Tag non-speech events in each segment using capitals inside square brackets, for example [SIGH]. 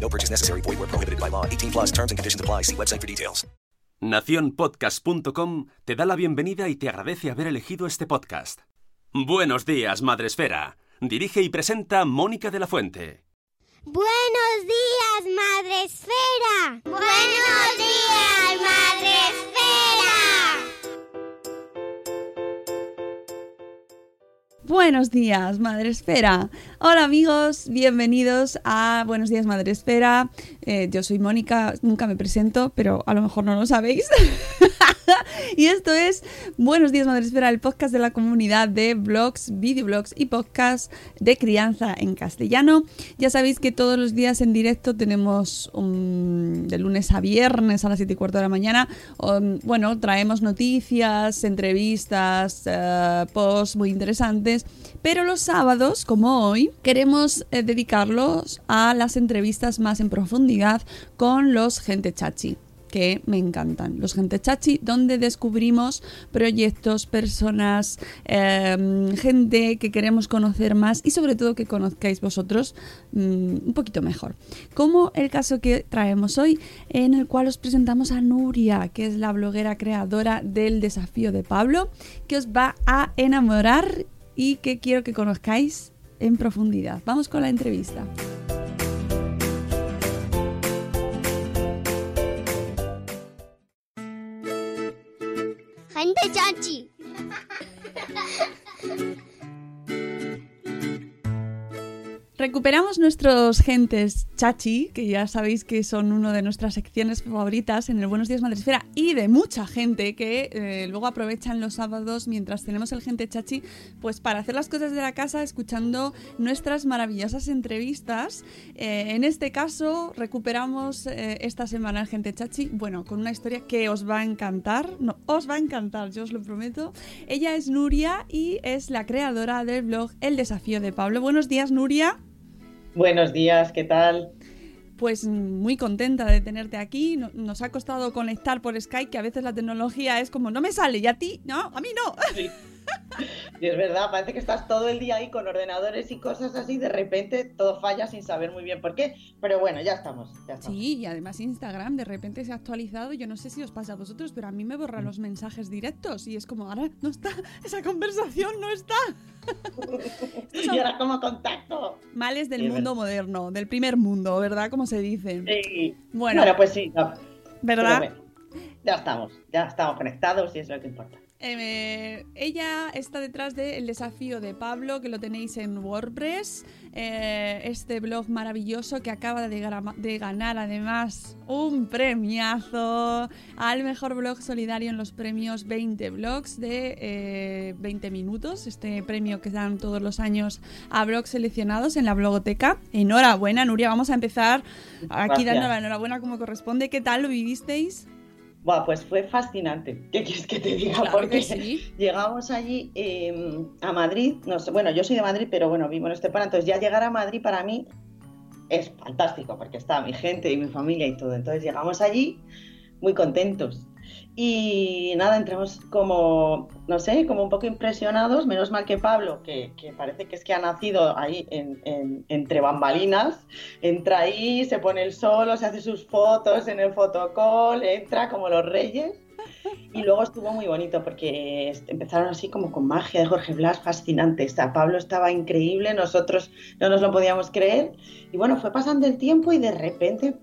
No purchase necessary. Void where prohibited by law. 18 plus terms and conditions apply. See website for details. Naciónpodcast.com te da la bienvenida y te agradece haber elegido este podcast. Buenos días, Madresfera. Dirige y presenta Mónica de la Fuente. Buenos días, Madre Esfera. Buenos días, Madre Buenos días, Madre Esfera. Hola amigos, bienvenidos a Buenos días, Madre Esfera. Eh, yo soy Mónica, nunca me presento, pero a lo mejor no lo sabéis. [LAUGHS] [LAUGHS] y esto es Buenos días, Madre Esfera, el podcast de la comunidad de blogs, videoblogs y podcasts de crianza en castellano. Ya sabéis que todos los días en directo tenemos un- de lunes a viernes a las 7 y cuarto de la mañana. um, bueno, traemos noticias, entrevistas, eh, posts muy interesantes. Pero los sábados, como hoy, queremos eh, dedicarlos a las entrevistas más en profundidad con los gente chachi que me encantan. Los Gente Chachi, donde descubrimos proyectos, personas, eh, gente que queremos conocer más y sobre todo que conozcáis vosotros mm, un poquito mejor. Como el caso que traemos hoy, en el cual os presentamos a Nuria, que es la bloguera creadora del desafío de Pablo, que os va a enamorar y que quiero que conozcáis en profundidad. Vamos con la entrevista. Gente Recuperamos nuestros gentes chachi, que ya sabéis que son una de nuestras secciones favoritas en el Buenos Días Madresfera y de mucha gente que eh, luego aprovechan los sábados mientras tenemos el gente chachi, pues para hacer las cosas de la casa escuchando nuestras maravillosas entrevistas. Eh, en este caso recuperamos eh, esta semana el gente chachi, bueno, con una historia que os va a encantar, no, os va a encantar, yo os lo prometo. Ella es Nuria y es la creadora del blog El Desafío de Pablo. Buenos días, Nuria. Buenos días, ¿qué tal? Pues muy contenta de tenerte aquí. No- Nos ha costado conectar por Skype, que a veces la tecnología es como, no me sale, y a ti, no, a mí no. Sí. [LAUGHS] Y es verdad, parece que estás todo el día ahí con ordenadores y cosas así, de repente todo falla sin saber muy bien por qué, pero bueno, ya estamos, ya estamos. Sí, y además Instagram de repente se ha actualizado. Yo no sé si os pasa a vosotros, pero a mí me borra los mensajes directos y es como, ahora no está, esa conversación no está. [LAUGHS] Y ahora como contacto. Males del Sí, mundo moderno, del primer mundo, ¿verdad? Como se dice. Sí. Bueno, Bueno, pues sí, no, ¿verdad? bueno, ya estamos, ya estamos conectados y eso es lo que importa. Eh, ella está detrás del desafío de Pablo, que lo tenéis en WordPress, eh, este blog maravilloso que acaba de, ganar además un premiazo al mejor blog solidario en los premios 20 blogs de eh, 20 minutos, este premio que dan todos los años a blogs seleccionados en la blogoteca. Enhorabuena, Nuria, vamos a empezar aquí dando la enhorabuena como corresponde. ¿Qué tal lo vivisteis? Buah, pues fue fascinante. ¿Qué quieres que te diga? Claro Porque sí. llegamos allí eh, a Madrid. No sé, bueno, yo soy de Madrid, pero bueno, vivo en Estepona. Entonces, ya llegar a Madrid para mí es fantástico porque está mi gente y mi familia y todo. Entonces, llegamos allí muy contentos. Y nada, entramos como, no sé, como un poco impresionados. Menos mal que Pablo, que, que parece que es que ha nacido ahí en- en- entre bambalinas, entra ahí, se pone el solo, se hace sus fotos en el fotocall, entra como los reyes. Y luego estuvo muy bonito porque empezaron así como con magia de Jorge Blas, fascinante. Está, Pablo estaba increíble, nosotros no nos lo podíamos creer. Y bueno, fue pasando el tiempo y de repente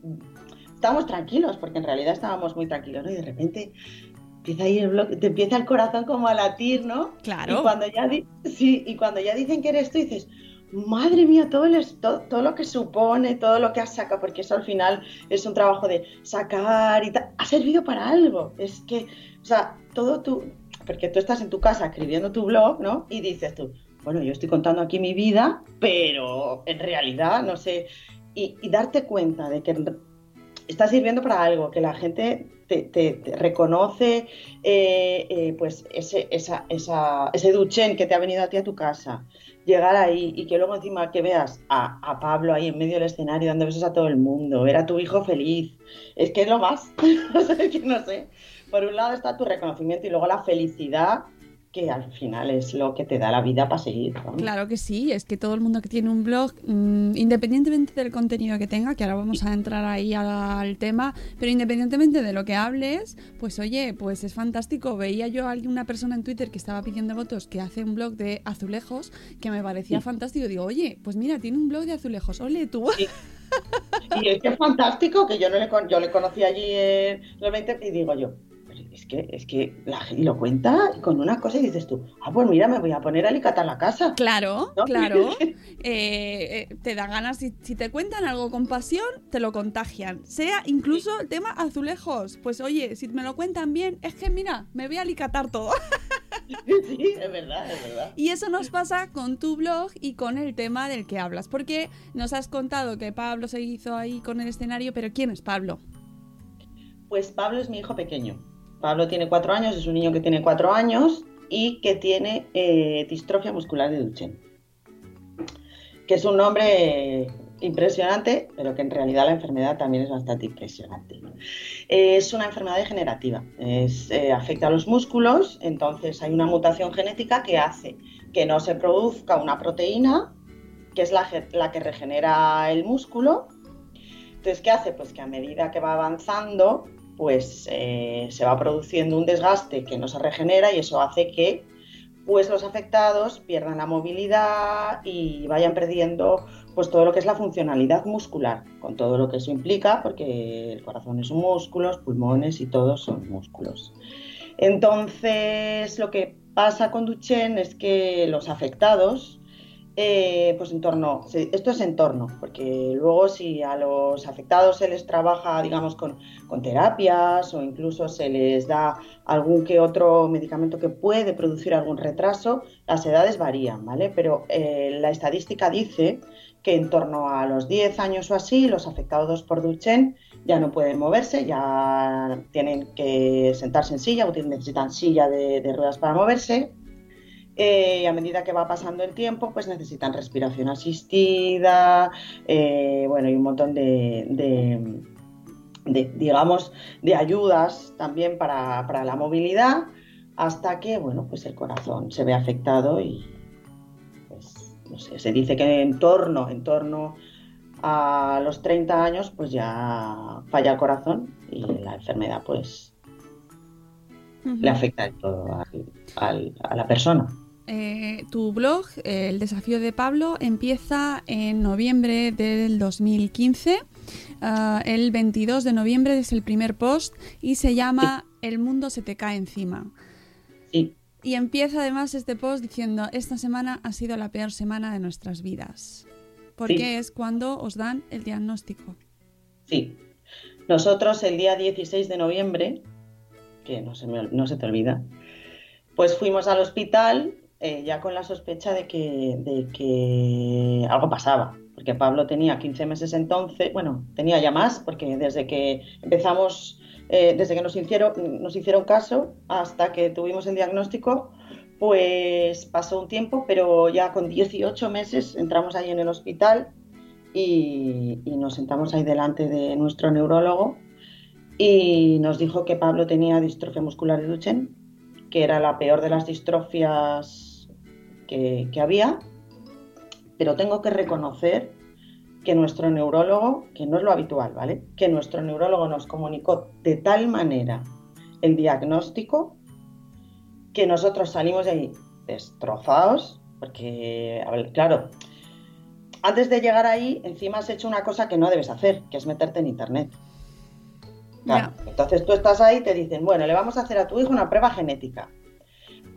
estábamos tranquilos, porque en realidad estábamos muy tranquilos, ¿no? Y de repente empieza ahí el blog, te empieza el corazón como a latir, ¿no? Claro. Y cuando ya, di- sí, y cuando ya dicen que eres tú, dices, madre mía, todo, el todo, todo lo que supone, todo lo que has sacado, porque eso al final es un trabajo de sacar y tal, ha servido para algo. Es que, o sea, todo tú, porque tú estás en tu casa escribiendo tu blog, ¿no? Y dices tú, bueno, yo estoy contando aquí mi vida, pero en realidad, no sé, y, y darte cuenta de que está sirviendo para algo, que la gente te, te- te reconoce eh, eh, pues ese, esa, esa- ese duchen que te ha venido a ti a tu casa, llegar ahí y que luego encima que veas a, a Pablo ahí en medio del escenario dando besos a todo el mundo, ver a tu hijo feliz, es que es lo más, [LAUGHS] no sé, por un lado está tu reconocimiento y luego la felicidad que al final es lo que te da la vida para seguir. ¿no? Claro que sí, es que todo el mundo que tiene un blog, mm, independientemente del contenido que tenga, que ahora vamos a entrar ahí al tema, pero independientemente de lo que hables, pues oye, pues es fantástico. Veía yo a alguien- una persona en Twitter que estaba pidiendo votos que hace un blog de azulejos que me parecía Sí. fantástico. Digo, oye, pues mira, tiene un blog de azulejos, ole tú. Sí. Y es que es fantástico que yo no le con- yo le conocí allí en los 20 y digo yo, es que es que la gente lo cuenta con una cosa y dices tú, ah, pues mira, me voy a poner a alicatar la casa. Claro, ¿No? claro. [LAUGHS] Eh, eh, te da ganas, si, si te cuentan algo con pasión, te lo contagian. Sea incluso el tema azulejos. Pues oye, si me lo cuentan bien, es que mira, me voy a alicatar todo. [LAUGHS] Sí, es verdad, es verdad. Y eso nos pasa con tu blog y con el tema del que hablas. Porque nos has contado que Pablo se hizo ahí con el escenario, pero ¿quién es Pablo? Pues Pablo es mi hijo pequeño. Pablo tiene cuatro años, es un niño que tiene cuatro años y que tiene eh, distrofia muscular de Duchenne. Que es un nombre impresionante, pero que en realidad la enfermedad también es bastante impresionante. Eh, es una enfermedad degenerativa, eh, afecta a los músculos, entonces hay una mutación genética que hace que no se produzca una proteína, que es la, la que regenera el músculo. Entonces, ¿qué hace? Pues que a medida que va avanzando, pues eh, se va produciendo un desgaste que no se regenera y eso hace que pues los afectados pierdan la movilidad y vayan perdiendo pues todo lo que es la funcionalidad muscular, con todo lo que eso implica, porque el corazón es un músculo, los pulmones y todos son músculos. Entonces, lo que pasa con Duchenne es que los afectados, eh, pues en torno, esto es en torno, porque luego si a los afectados se les trabaja, digamos, con, con terapias o incluso se les da algún que otro medicamento que puede producir algún retraso, las edades varían, ¿vale? Pero eh, la estadística dice que en torno a los 10 años o así, los afectados por Duchenne ya no pueden moverse, ya tienen que sentarse en silla o necesitan silla de ruedas para moverse. Eh, y a medida que va pasando el tiempo, pues necesitan respiración asistida, eh, bueno, y un montón de, de- de, digamos, de ayudas también para, para la movilidad, hasta que, bueno, pues el corazón se ve afectado y, pues, no sé, se dice que en torno, en torno a los 30 años, pues ya falla el corazón y la enfermedad, pues, le afecta todo al- al- a la persona. Eh, tu blog, eh, El desafío de Pablo, empieza en noviembre del 2015. Ah, el 22 de noviembre es el primer post y se llama El mundo se te cae encima. Sí, Y empieza además este post diciendo, esta semana ha sido la peor semana de nuestras vidas. Porque Sí. es cuando os dan el diagnóstico. sí. Nosotros el día 16 de noviembre, que no se, me no se te olvida, pues fuimos al hospital eh, ya con la sospecha de que, de que algo pasaba, porque Pablo tenía 15 meses entonces, bueno, tenía ya más, porque desde que empezamos, eh, desde que nos hicieron, nos hicieron caso hasta que tuvimos el diagnóstico, pues pasó un tiempo, pero ya con 18 meses entramos ahí en el hospital y, y nos sentamos ahí delante de nuestro neurólogo y nos dijo que Pablo tenía distrofia muscular de Duchenne, que era la peor de las distrofias que, que había, pero tengo que reconocer que nuestro neurólogo, que no es lo habitual, ¿vale? Que nuestro neurólogo nos comunicó de tal manera el diagnóstico que nosotros salimos de ahí destrozados, porque, a ver, claro, antes de llegar ahí, encima has hecho una cosa que no debes hacer, que es meterte en internet. Claro. Entonces tú estás ahí y te dicen, bueno, le vamos a hacer a tu hijo una prueba genética.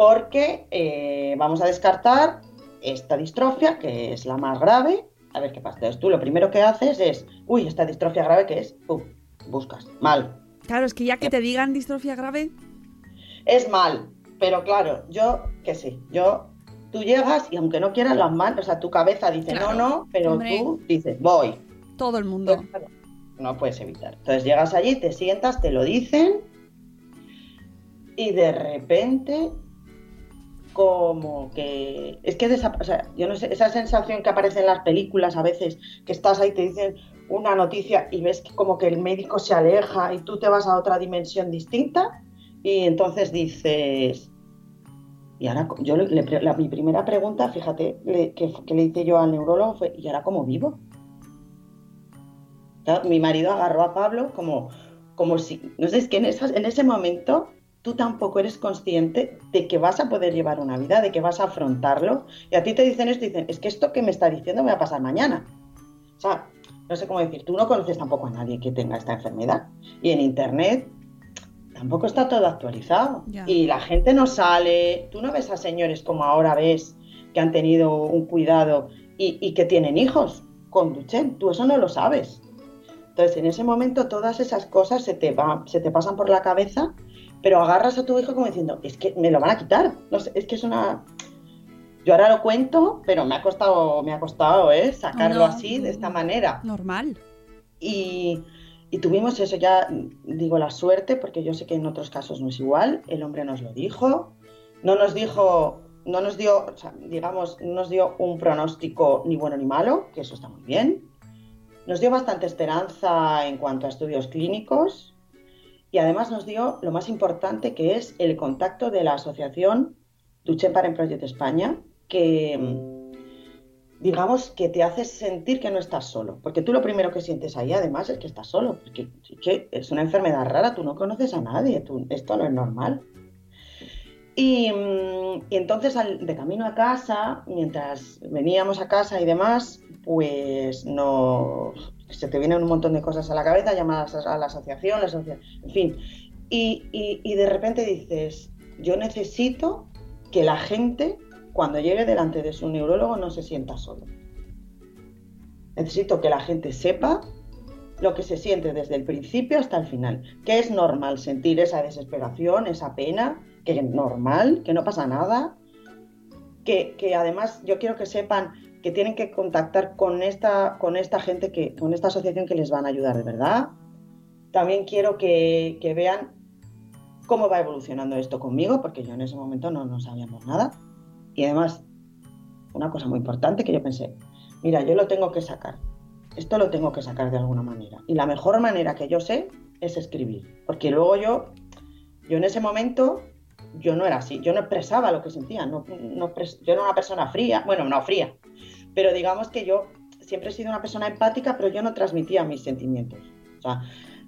Porque eh, vamos a descartar esta distrofia, que es la más grave. A ver qué pasa. Entonces tú lo primero que haces es, uy, esta distrofia grave que es, buscas, mal. Claro, es que ya que te digan distrofia grave, Es mal, pero claro, yo, que sí, yo, tú llegas y aunque no quieras las manos, o sea, tu cabeza dice Claro, no, no, pero hombre. tú dices, voy. todo el mundo. Entonces, claro, no puedes evitar. Entonces llegas allí, te sientas, te lo dicen y de repente como que es que desa- o sea, yo no sé, esa sensación que aparece en las películas a veces, que estás ahí, te dicen una noticia y ves que como que el médico se aleja y tú te vas a otra dimensión distinta y entonces dices, y ahora, yo le- la- mi primera pregunta, fíjate, le- que, que le hice yo al neurólogo fue, ¿y ahora cómo vivo? Mi marido agarró a Pablo como, como si, no sé, es que en, esas- en ese momento tú tampoco eres consciente de que vas a poder llevar una vida, de que vas a afrontarlo, y a ti te dicen esto dicen, es que esto que me está diciendo me va a pasar mañana. O sea, no sé cómo decir, tú no conoces tampoco a nadie que tenga esta enfermedad, y en Internet tampoco está todo actualizado, y la gente no sale, tú no ves a señores como ahora ves que han tenido un cuidado y, y que tienen hijos con Duchenne, tú eso no lo sabes. Entonces, en ese momento todas esas cosas se te, va- se te pasan por la cabeza, pero agarras a tu hijo como diciendo, es que me lo van a quitar. No sé, es que es una... Yo ahora lo cuento, pero me ha costado, me ha costado, ¿eh? Sacarlo No, así, de esta manera. Normal. Y, y tuvimos eso ya, digo la suerte, porque yo sé que en otros casos no es igual. El hombre nos lo dijo, no nos dijo, no nos dio, o sea, digamos, no nos dio un pronóstico ni bueno ni malo, que eso está muy bien. Nos dio bastante esperanza en cuanto a estudios clínicos y además nos dio lo más importante que es el contacto de la asociación Duchenne Parent Project España, que mm, digamos que te hace sentir que no estás solo, porque tú lo primero que sientes ahí además es que estás solo, porque que es una enfermedad rara, tú no conoces a nadie, esto no es normal. Y, mm, y entonces al- de camino a casa, mientras veníamos a casa y demás, pues no se te vienen un montón de cosas a la cabeza, llamadas a la asociación, la asocia- en fin. Y, y- y de repente dices, yo necesito que la gente, cuando llegue delante de su neurólogo, no se sienta solo. Necesito que la gente sepa lo que se siente desde el principio hasta el final, que es normal sentir esa desesperación, esa pena, que es normal, que no pasa nada, que, que además yo quiero que sepan que tienen que contactar con esta, con esta gente, que, con esta asociación que les van a ayudar de verdad. También quiero que, que vean cómo va evolucionando esto conmigo, porque yo en ese momento no, no sabíamos nada. Y además, una cosa muy importante que yo pensé, mira, yo lo tengo que sacar, esto lo tengo que sacar de alguna manera. Y la mejor manera que yo sé es escribir, porque luego yo, yo en ese momento, yo no era así, yo no expresaba lo que sentía, no, no yo era una persona fría, bueno, no fría, pero digamos que yo siempre he sido una persona empática, pero yo no transmitía mis sentimientos. O sea,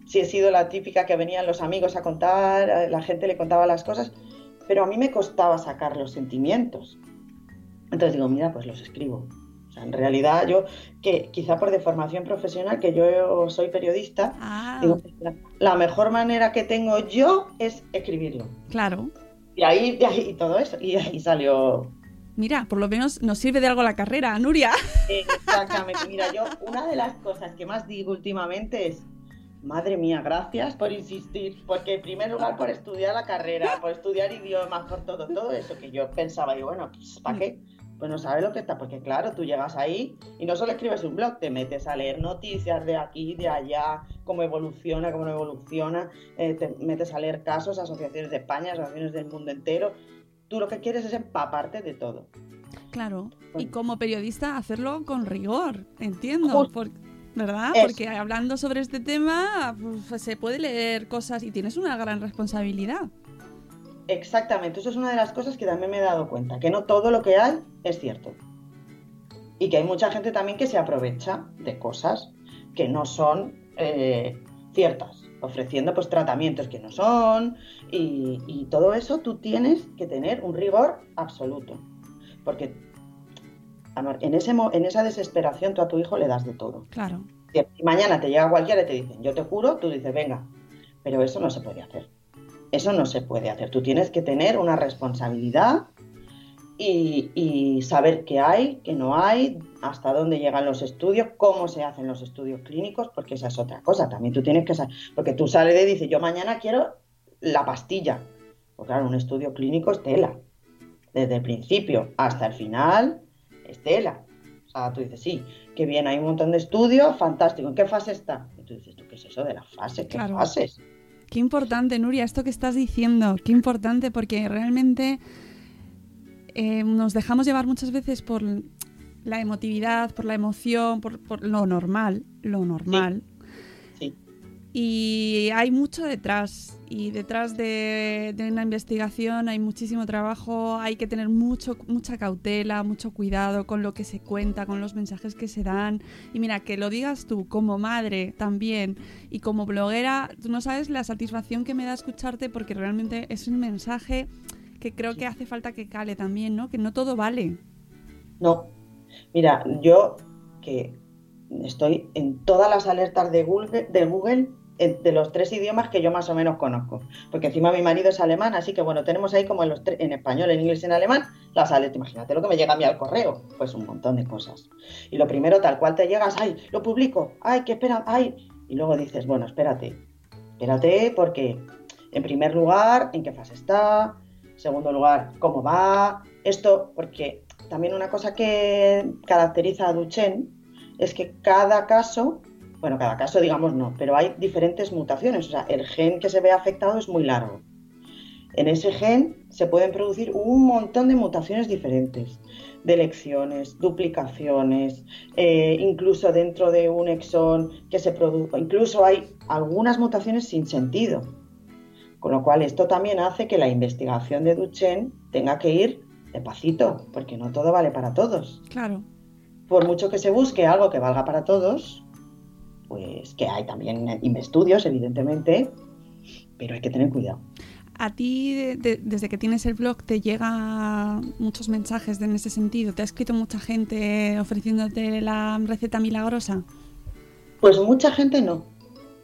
sí he sido la típica que venían los amigos a contar, a la gente le contaba las cosas, pero a mí me costaba sacar los sentimientos. Entonces digo, mira, pues los escribo. O sea, en realidad yo, que quizá por deformación profesional, que yo soy periodista, Ah, digo, la, la mejor manera que tengo yo es escribirlo. claro. Y ahí y todo eso, y ahí salió Mira, por lo menos nos sirve de algo la carrera, Nuria. Exactamente. Mira, yo [LAUGHS] una de las cosas que más digo últimamente es, madre mía, gracias por insistir, porque en primer lugar por estudiar la carrera, por estudiar idiomas, por todo, todo eso que yo pensaba, y bueno, pues, ¿para qué? Pues no sabes lo que está, porque claro, tú llegas ahí y no solo escribes un blog, te metes a leer noticias de aquí, de allá, cómo evoluciona, cómo no evoluciona, eh, te metes a leer casos, asociaciones de España, asociaciones del mundo entero. Tú lo que quieres es empaparte de todo. Claro. Y como periodista, hacerlo con rigor, entiendo. Por- ¿Verdad? Eso. Porque hablando sobre este tema, pues, se puede leer cosas y tienes una gran responsabilidad. Exactamente, eso es una de las cosas que también me he dado cuenta, que no todo lo que hay es cierto. Y que hay mucha gente también que se aprovecha de cosas que no son eh, ciertas, ofreciendo pues tratamientos que no son y, y todo eso tú tienes que tener un rigor absoluto. Porque amor, en, ese, en esa desesperación tú a tu hijo le das de todo. Claro. Si mañana te llega cualquiera y te dicen, yo te juro, tú dices, venga, pero eso no se puede hacer. Eso no se puede hacer. Tú tienes que tener una responsabilidad y, y saber qué hay, qué no hay, hasta dónde llegan los estudios, cómo se hacen los estudios clínicos, porque esa es otra cosa. También tú tienes que saber, porque tú sales de y dices, yo mañana quiero la pastilla. Pues claro, un estudio clínico es tela. Desde el principio hasta el final es tela. O sea, tú dices, sí, qué bien, hay un montón de estudios, fantástico. ¿En qué fase está? Y tú dices, ¿tú qué es eso de la fase? ¿Qué Claro. fases? Qué importante, Nuria, esto que estás diciendo. Qué importante porque realmente eh, nos dejamos llevar muchas veces por la emotividad, por la emoción, por, por lo normal, lo normal. Sí. Y hay mucho detrás. Y detrás de, una investigación hay muchísimo trabajo. Hay que tener mucho, mucha cautela, mucho cuidado con lo que se cuenta, con los mensajes que se dan. Y mira, que lo digas tú como madre también y como bloguera, tú no sabes la satisfacción que me da escucharte porque realmente es un mensaje que creo que hace falta que cale también, ¿no? Que no todo vale. No. Mira, yo que estoy en todas las alertas de Google, de Google de los tres idiomas que yo más o menos conozco. Porque encima mi marido es alemán, así que bueno, tenemos ahí como en, los en español, en inglés y en alemán las alertas. Imagínate lo que me llega a mí al correo. Pues un montón de cosas. Y lo primero, tal cual te llegas, ay, lo publico, ay, que espera, ay. Y luego dices, bueno, espérate, espérate, porque en primer lugar, ¿en qué fase está? Segundo lugar, ¿cómo va? Esto, porque también una cosa que caracteriza a Duchenne es que cada caso, bueno, cada caso digamos no, pero hay diferentes mutaciones. O sea, el gen que se ve afectado es muy largo. En ese gen se pueden producir un montón de mutaciones diferentes, de lecciones, duplicaciones, eh, incluso dentro de un exón que se produce, incluso hay algunas mutaciones sin sentido. Con lo cual esto también hace que la investigación de Duchenne tenga que ir despacito, porque no todo vale para todos Claro. por mucho que se busque algo que valga para todos, pues que hay también estudios, evidentemente, pero hay que tener cuidado. A ti, de- de- desde que tienes el blog, te llegan muchos mensajes en ese sentido. ¿Te ha escrito mucha gente ofreciéndote la receta milagrosa? Pues mucha gente no,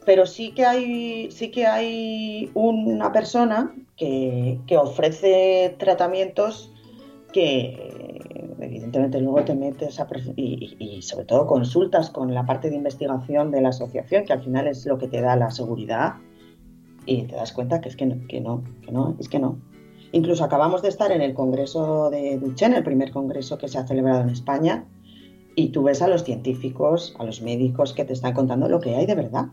pero sí que hay, sí que hay una persona que, que ofrece tratamientos que evidentemente luego te metes a y, y- sobre todo consultas con la parte de investigación de la asociación, que al final es lo que te da la seguridad y te das cuenta que es que no, que no, que no, es que no. Incluso acabamos de estar en el congreso de Duchenne, el primer congreso que se ha celebrado en España, y tú ves a los científicos, a los médicos que te están contando lo que hay de verdad.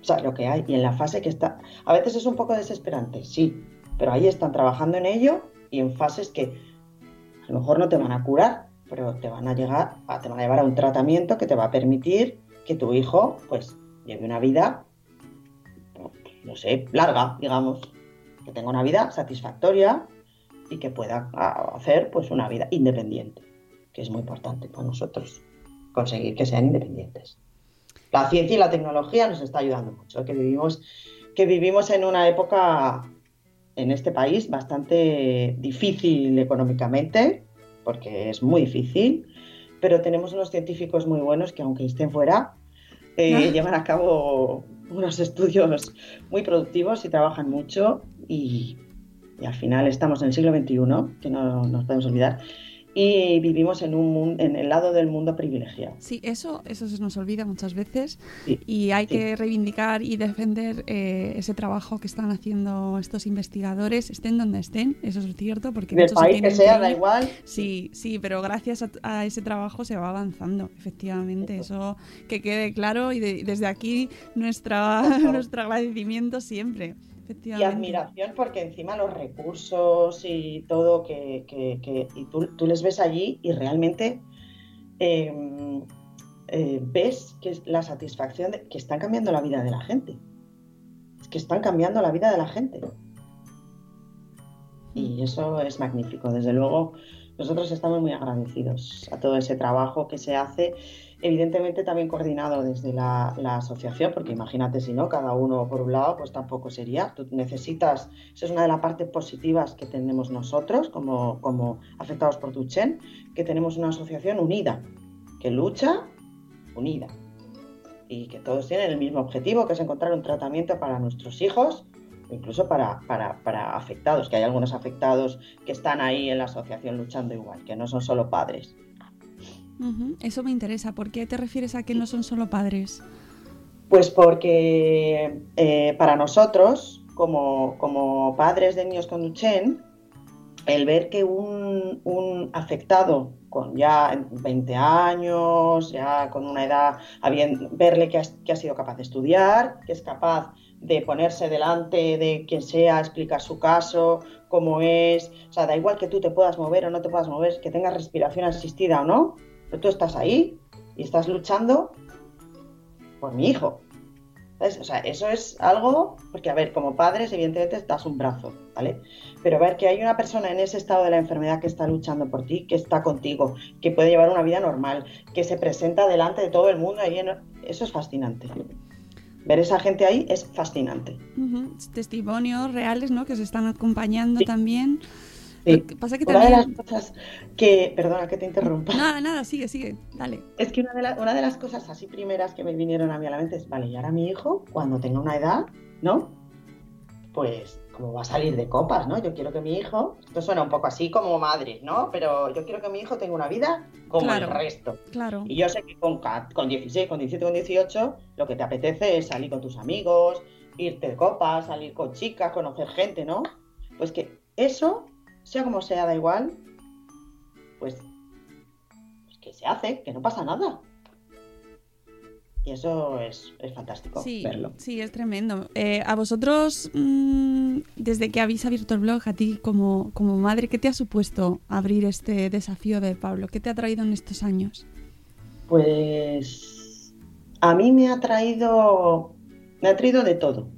O sea, lo que hay. Y en la fase que está... A veces es un poco desesperante, sí, pero ahí están trabajando en ello y en fases que a lo mejor no te van a curar, pero te van a llegar, a, te van a llevar a un tratamiento que te va a permitir que tu hijo, pues, lleve una vida, no sé, larga, digamos, que tenga una vida satisfactoria y que pueda hacer, pues, una vida independiente, que es muy importante para nosotros, conseguir que sean independientes. La ciencia y la tecnología nos está ayudando mucho, que vivimos, que vivimos en una época en este país bastante difícil económicamente, porque es muy difícil, pero tenemos unos científicos muy buenos que aunque estén fuera, eh, Ah. llevan a cabo unos estudios muy productivos y trabajan mucho y, y al final estamos en el siglo XXI, que no nos podemos olvidar, y vivimos en, un, mun- en el lado del mundo privilegiado. Sí, eso, eso se nos olvida muchas veces Sí, y hay sí. que reivindicar y defender eh, ese trabajo que están haciendo estos investigadores, estén donde estén, eso es cierto, porque Del país que sea, da ir. igual. Sí, sí, pero gracias a, a ese trabajo se va avanzando, efectivamente. Eso que quede claro y de- desde aquí nuestra, [LAUGHS] nuestro agradecimiento siempre. Y admiración porque encima los recursos y todo que, que- que- y tú, tú les ves allí y realmente eh, eh, ves que es la satisfacción de que están cambiando la vida de la gente. Es que están cambiando la vida de la gente. Y eso es magnífico. Desde luego, nosotros estamos muy agradecidos a todo ese trabajo que se hace, evidentemente también coordinado desde la, la asociación, porque imagínate si no, cada uno por un lado, pues tampoco sería. Tú necesitas, eso es una de las partes positivas que tenemos nosotros como, como afectados por Duchenne, que tenemos una asociación unida, que lucha unida. y que todos tienen el mismo objetivo, que es encontrar un tratamiento para nuestros hijos, incluso para, para, para afectados, que hay algunos afectados que están ahí en la asociación luchando igual, que no son solo padres. Eso me interesa. ¿Por qué te refieres a que no son solo padres? Pues porque eh, para nosotros, como, como padres de niños con Duchenne, el ver que un, afectado con ya 20 años, ya con una edad, verle que, has- que ha sido capaz de estudiar, que es capaz de ponerse delante de quien sea, explicar su caso, cómo es, o sea, da igual que tú te puedas mover o no te puedas mover, que tengas respiración asistida o no, pero tú estás ahí y estás luchando por mi hijo. ¿Sabes? O sea, eso es algo, porque a ver, como padres, evidentemente das un brazo, ¿vale? Pero ver que hay una persona en ese estado de la enfermedad que está luchando por ti, que está contigo, que puede llevar una vida normal, que se presenta delante de todo el mundo, ahí en- eso es fascinante. Ver esa gente ahí es fascinante. Ujú, Testimonios reales, ¿no? Que se están acompañando Sí. también. Sí. Lo que pasa que Una de las también... cosas que, perdona que te interrumpa, Nada, nada, sigue, sigue, dale. es que una de, la- una de las cosas así primeras que me vinieron a mí a la mente es, vale, y ahora mi hijo, cuando tenga una edad, ¿no? Pues como va a salir de copas, ¿no? Yo quiero que mi hijo, esto suena un poco así como madre, ¿no? Pero yo quiero que mi hijo tenga una vida como Claro. el resto. Claro. Y yo sé que con, con 16, con 17, con 18, lo que te apetece es salir con tus amigos, irte de copas, salir con chicas, conocer gente, ¿no? Pues que eso, sea como sea, da igual, pues, pues que se hace, que no pasa nada. Y eso es, es fantástico Sí, verlo. sí, es tremendo. Eh, a vosotros, mm, desde que habéis abierto el blog, a ti como, como madre, ¿qué te ha supuesto abrir este desafío de Pablo? ¿Qué te ha traído en estos años? Pues a mí me ha traído, me ha traído de todo.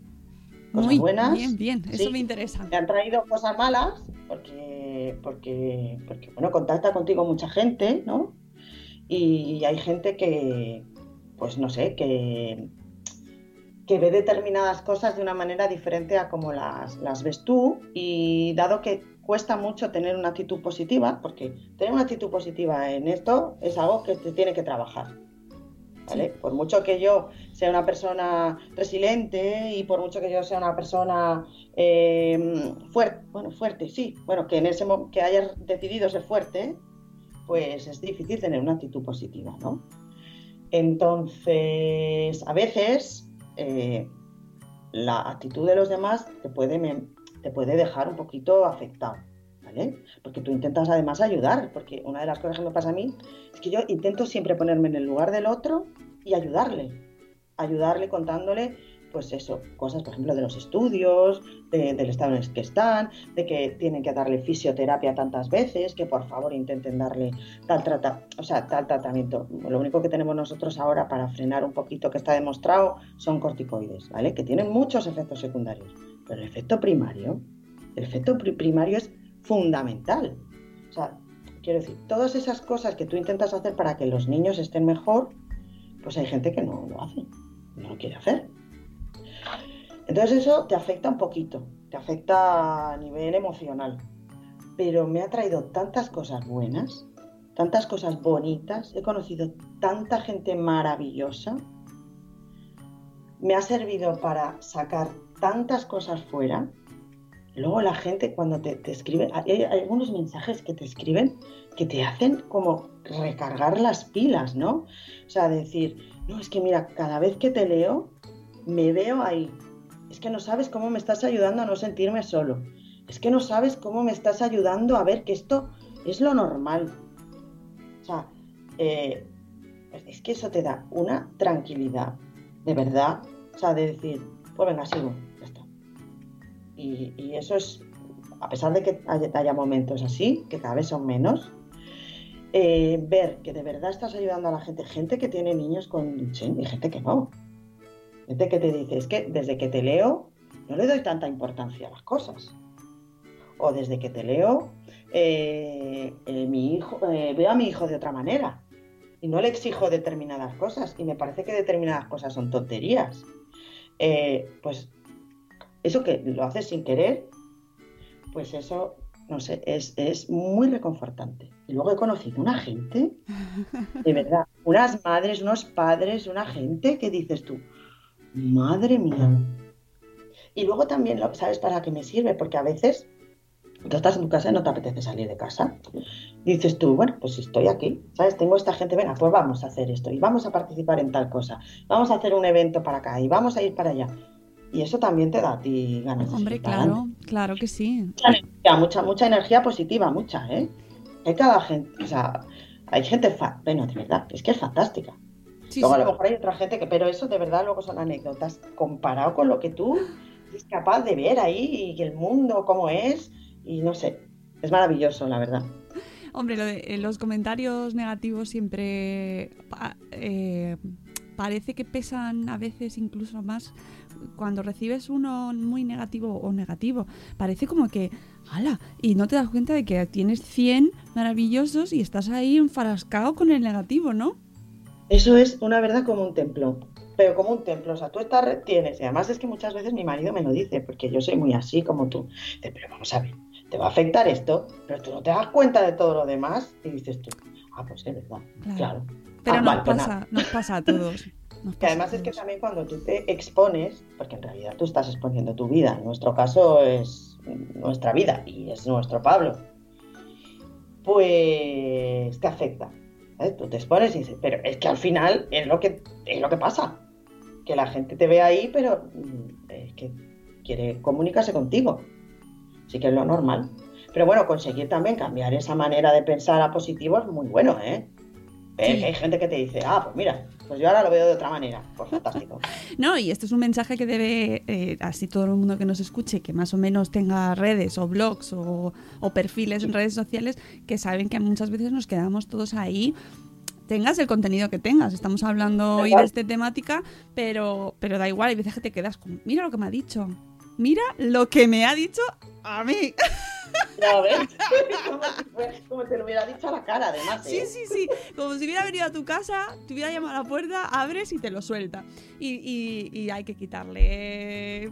Cosas Muy buenas, bien, bien, eso sí. me interesa. Me han traído cosas malas porque, porque, porque bueno, contacta contigo mucha gente, ¿no? Y hay gente que, pues no sé, que, que ve determinadas cosas de una manera diferente a como las, las ves tú. Y dado que cuesta mucho tener una actitud positiva, porque tener una actitud positiva en esto es algo que te tiene que trabajar. ¿Vale? Por mucho que yo sea una persona resiliente y por mucho que yo sea una persona eh, fuerte, bueno, fuerte, sí, bueno, que en ese que hayas decidido ser fuerte, pues es difícil tener una actitud positiva, ¿no? Entonces, a veces eh, la actitud de los demás te puede, te puede dejar un poquito afectado, ¿vale? Porque tú intentas además ayudar, porque una de las cosas que me pasa a mí es que yo intento siempre ponerme en el lugar del otro y ayudarle, ayudarle contándole, pues eso, cosas, por ejemplo, de los estudios, de- del estado en el que están, de que tienen que darle fisioterapia tantas veces, que por favor intenten darle tal, trata, o sea, tal tratamiento. Lo único que tenemos nosotros ahora para frenar un poquito que está demostrado son corticoides, ¿vale? Que tienen muchos efectos secundarios, pero el efecto primario, el efecto pri- primario es fundamental. O sea, quiero decir, todas esas cosas que tú intentas hacer para que los niños estén mejor, pues hay gente que no lo hace, no lo quiere hacer. Entonces eso te afecta un poquito, te afecta a nivel emocional. Pero me ha traído tantas cosas buenas, tantas cosas bonitas, he conocido tanta gente maravillosa, me ha servido para sacar tantas cosas fuera. Luego la gente cuando te, escribe, hay, algunos mensajes que te escriben que te hacen como recargar las pilas, ¿no? O sea, decir, no, es que mira, cada vez que te leo, me veo ahí. Es que no sabes cómo me estás ayudando a no sentirme solo. Es que no sabes cómo me estás ayudando a ver que esto es lo normal. O sea, eh, es que eso te da una tranquilidad, de verdad. O sea, de decir, pues venga, sigo. Y, eso es, a pesar de que haya, momentos así, que cada vez son menos, eh, ver que de verdad estás ayudando a la gente, gente que tiene niños con Duchenne y gente que no. Gente que te dice, es que desde que te leo no le doy tanta importancia a las cosas. O desde que te leo, eh, eh, mi hijo, veo a mi hijo de otra manera y no le exijo determinadas cosas y me parece que determinadas cosas son tonterías. Pues eso que lo haces sin querer, pues eso, no sé, es, es muy reconfortante. Y luego he conocido una gente, de verdad, unas madres, unos padres, una gente que dices tú, madre mía. Y luego también, ¿sabes para qué me sirve? Porque a veces tú estás en tu casa y no te apetece salir de casa. Dices tú, bueno, pues si estoy aquí, ¿sabes? Tengo esta gente, venga, pues vamos a hacer esto y vamos a participar en tal cosa. Vamos a hacer un evento para acá y vamos a ir para allá. Y eso también te da a ti ganas Hombre, claro, claro que sí. Mucha energía, mucha, mucha energía positiva, mucha, ¿eh? Hay cada gente, o sea, hay gente, fa- bueno, de verdad, es que es fantástica. Sí, luego sí. a lo mejor hay otra gente que, pero eso de verdad luego son anécdotas comparado con lo que tú eres capaz de ver ahí y el mundo cómo es y no sé, es maravilloso, la verdad. Hombre, lo de, eh, los comentarios negativos siempre eh, parece que pesan a veces incluso más cuando recibes uno muy negativo o negativo. Parece como que, ¡hala! Y no te das cuenta de que tienes 100 maravillosos y estás ahí enfrascado con el negativo, ¿no? Eso es una verdad como un templo, pero como un templo, o sea, tú estás, re- tienes, y además es que muchas veces mi marido me lo dice, porque yo soy muy así como tú, Dice, pero vamos a ver, te va a afectar esto, pero tú no te das cuenta de todo lo demás y dices tú, ah, pues es verdad, Claro. claro. Pero Ah, nos, pues pasa, nos pasa a todos. [LAUGHS] Que además es que también cuando tú te expones, porque en realidad tú estás exponiendo tu vida, en nuestro caso es nuestra vida y es nuestro Pablo, pues te afecta. ¿sabes? Tú te expones y dices, pero es que al final es lo que, es lo que pasa, que la gente te ve ahí, pero mm, es que quiere comunicarse contigo, sí que es lo normal. Pero bueno, conseguir también cambiar esa manera de pensar a positivo es muy bueno, ¿eh? Eh, Sí. que Hay gente que te dice, ah, pues mira, pues yo ahora lo veo de otra manera. Pues fantástico. [LAUGHS] No, y esto es un mensaje que debe, eh, así todo el mundo que nos escuche, que más o menos tenga redes o blogs o, o perfiles en redes sociales, que saben que muchas veces nos quedamos todos ahí. Tengas el contenido que tengas, estamos hablando hoy de esta temática, pero, pero da igual, hay veces que te quedas con, mira lo que me ha dicho, mira lo que me ha dicho a mí. [LAUGHS] ¿Ya ves? [LAUGHS] como, si como te lo hubiera dicho a la cara, además. Sí, ¿eh? sí, sí. Como si hubiera venido a tu casa, te hubiera llamado a la puerta, abres y te lo suelta. Y, y- y hay que quitarle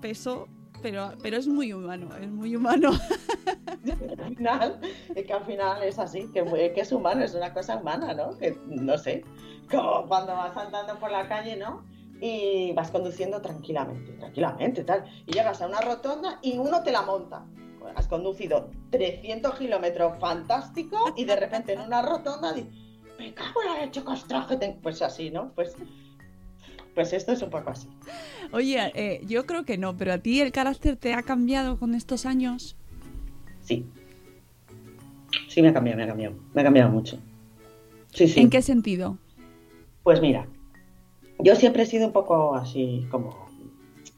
peso, pero, pero es muy humano, es muy humano. [LAUGHS] Al final, es que al final es así, que, que es humano, es una cosa humana, ¿no? Que no sé, como cuando vas andando por la calle, ¿no? Y vas conduciendo tranquilamente, tranquilamente, tal. Y llegas a una rotonda y uno te la monta. Has conducido 300 kilómetros fantástico y de repente en una rotonda dices, me cago en la leche costra que tengo". Pues así, ¿no? Pues, pues esto es un poco así. Oye, eh, yo creo que no, pero a ti el carácter te ha cambiado con estos años. Sí. Sí, me ha cambiado, me ha cambiado. Me ha cambiado mucho. Sí, sí. ¿En qué sentido? Pues mira, yo siempre he sido un poco así como,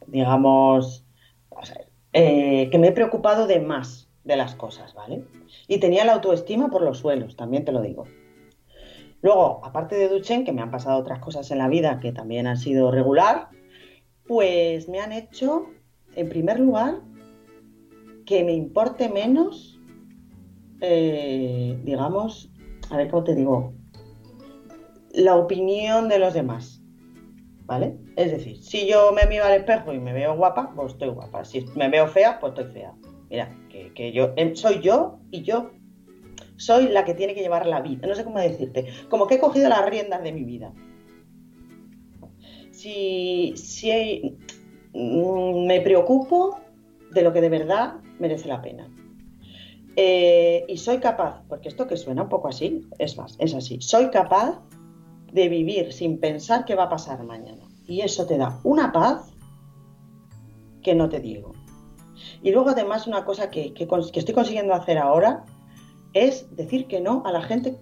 digamos, vamos a ver, eh, que me he preocupado de más de las cosas, ¿vale? Y tenía la autoestima por los suelos, también te lo digo. Luego, aparte de Duchen, que me han pasado otras cosas en la vida que también han sido regular, pues me han hecho, en primer lugar, que me importe menos, eh, digamos, a ver cómo te digo, la opinión de los demás. ¿Vale? Es decir, si yo me miro al espejo y me veo guapa, pues estoy guapa. Si me veo fea, pues estoy fea. Mira, que, que yo em, soy yo y yo soy la que tiene que llevar la vida. No sé cómo decirte. Como que he cogido las riendas de mi vida. Si, si mm, me preocupo de lo que de verdad merece la pena. Eh, y soy capaz, porque esto que suena un poco así, es más, es así. Soy capaz de vivir sin pensar qué va a pasar mañana. Y eso te da una paz que no te digo. Y luego además una cosa que, que que estoy consiguiendo hacer ahora es decir que no a la gente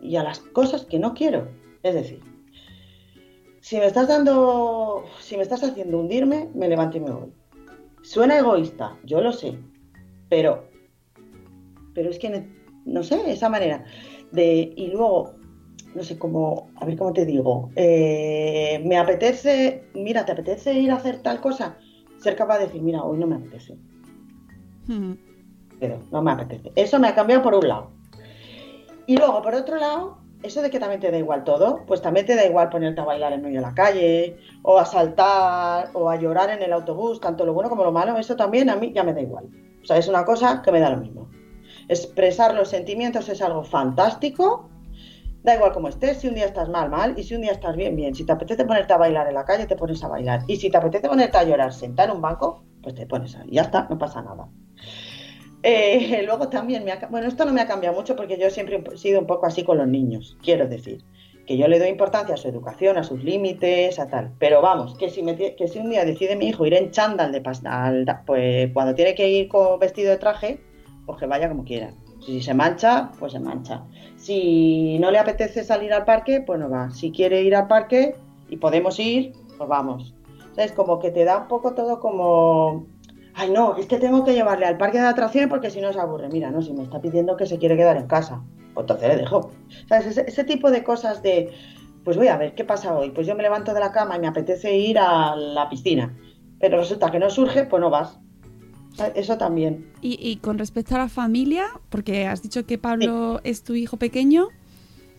y a las cosas que no quiero. Es decir, si me estás dando, si me estás haciendo hundirme, me levanto y me voy. Suena egoísta, yo lo sé, pero, pero es que ne- no sé, esa manera de y luego no sé cómo, a ver cómo te digo, eh, me apetece, mira, ¿te apetece ir a hacer tal cosa? Ser capaz de decir, mira, hoy no me apetece, Hmm. pero no me apetece. Eso me ha cambiado por un lado. Y luego, por otro lado, eso de que también te da igual todo, pues también te da igual ponerte a bailar en medio de la calle, o a saltar, o a llorar en el autobús, tanto lo bueno como lo malo, eso también a mí ya me da igual. O sea, es una cosa que me da lo mismo. Expresar los sentimientos es algo fantástico Da igual como estés, si un día estás mal, mal, y si un día estás bien, bien. Si te apetece ponerte a bailar en la calle, te pones a bailar. Y si te apetece ponerte a llorar sentar en un banco, pues te pones a... Y ya está, no pasa nada. Eh, [LAUGHS] luego también, me ha, bueno, esto no me ha cambiado mucho porque yo siempre he sido un poco así con los niños, quiero decir, que yo le doy importancia a su educación, a sus límites, a tal. Pero vamos, que si, me, que si un día decide mi hijo ir en chándal de pastel, pues cuando tiene que ir con vestido de traje, pues que vaya como quiera. Si se mancha, pues se mancha. Si no le apetece salir al parque, pues no va. Si quiere ir al parque y podemos ir, pues vamos. Es como que te da un poco todo como ay no, es que tengo que llevarle al parque de atracciones porque si no se aburre. Mira, no, si me está pidiendo que se quiere quedar en casa, pues entonces le dejo. ¿Sabes? Ese, tipo de cosas de, pues voy a ver, ¿qué pasa hoy? Pues yo me levanto de la cama y me apetece ir a la piscina, pero resulta que no surge, pues no vas. Eso también. Y, con respecto a la familia, porque has dicho que Pablo es tu hijo pequeño.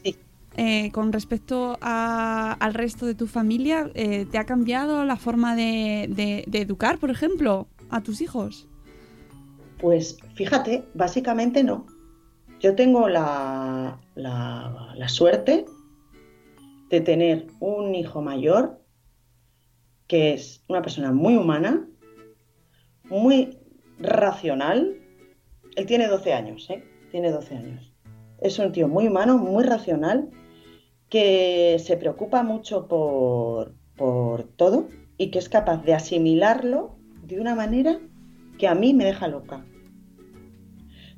Sí. Eh, con respecto al resto de tu familia, eh, ¿te ha cambiado la forma de educar, por ejemplo? a tus hijos? Pues fíjate, básicamente no. Yo tengo la, la, suerte de tener un hijo mayor que es una persona muy humana, muy racional. Él tiene 12 años, ¿eh? Tiene 12 años. Es un tío muy humano, muy racional, que se preocupa mucho por, por todo y que es capaz de asimilarlo de una manera que a mí me deja loca.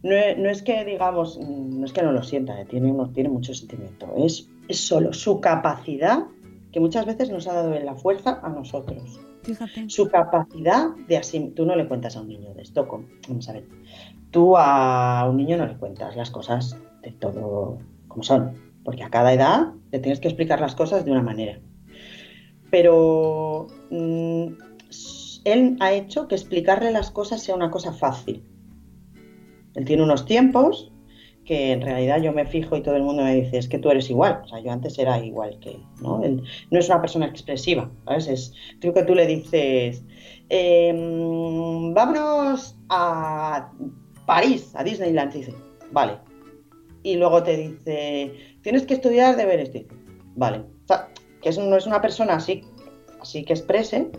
No, es que, digamos, no es que no lo sienta, eh, tiene, tiene mucho sentimiento, es, es solo su capacidad, que muchas veces nos ha dado la fuerza a nosotros. Su capacidad de así, tú no le cuentas a un niño de esto, vamos a ver, tú a un niño no le cuentas las cosas de todo como son, porque a cada edad le tienes que explicar las cosas de una manera. Pero mm, él ha hecho que explicarle las cosas sea una cosa fácil. Él tiene unos tiempos en realidad yo me fijo y todo el mundo me dice, es que tú eres igual. O sea, yo antes era igual que ¿no? Él no es una persona expresiva, ¿sabes? Es, creo que tú le dices, em, vámonos a París, a Disneyland, dice, vale. Y luego te dice, tienes que estudiar de ver este. Vale. O sea, que no es una persona así, así que exprese,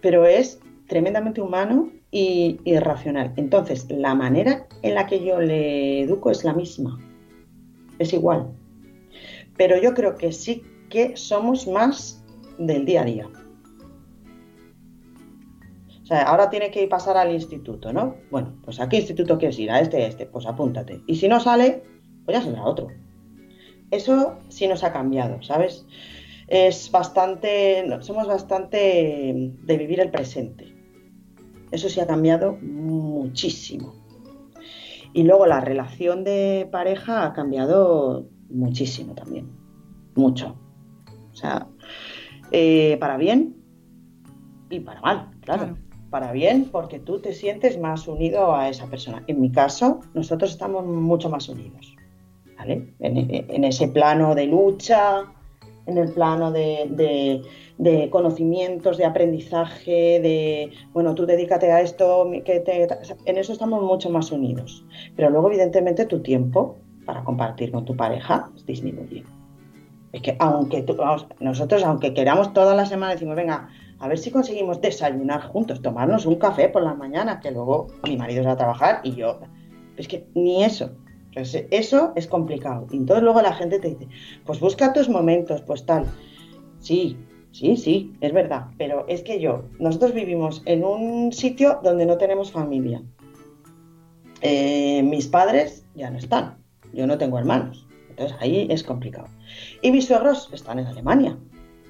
pero es tremendamente humano y, racional. Entonces, la manera en la que yo le educo es la misma, es igual. Pero yo creo que sí que somos más del día a día. O sea, ahora tiene que pasar al instituto, ¿no? Bueno, pues a qué instituto quieres ir, a este, a este, pues apúntate. Y si no sale, pues ya será otro. Eso sí nos ha cambiado, ¿sabes? es bastante, somos bastante de vivir el presente. Eso sí ha cambiado muchísimo. Y luego la relación de pareja ha cambiado muchísimo también. Mucho. O sea, eh, para bien y para mal, claro. Para bien porque tú te sientes más unido a esa persona. En mi caso, nosotros estamos mucho más unidos. ¿vale? en ese plano de lucha, en el plano de, conocimientos, de aprendizaje, de, bueno, tú dedícate a esto, que en eso estamos mucho más unidos. Pero luego, evidentemente, tu tiempo para compartir con tu pareja disminuye. Es que aunque nosotros, aunque queramos toda la semana, decimos, venga, a ver si conseguimos desayunar juntos, tomarnos un café por la mañana, que luego mi marido va a trabajar y yo, es que ni eso. Eso es complicado. Y entonces luego la gente te dice, pues busca tus momentos, pues tal. Sí, sí, sí, es verdad. Pero es que yo, nosotros vivimos en un sitio donde no tenemos familia. Eh, mis padres ya no están. Yo no tengo hermanos. Entonces ahí es complicado. Y mis suegros están en Alemania.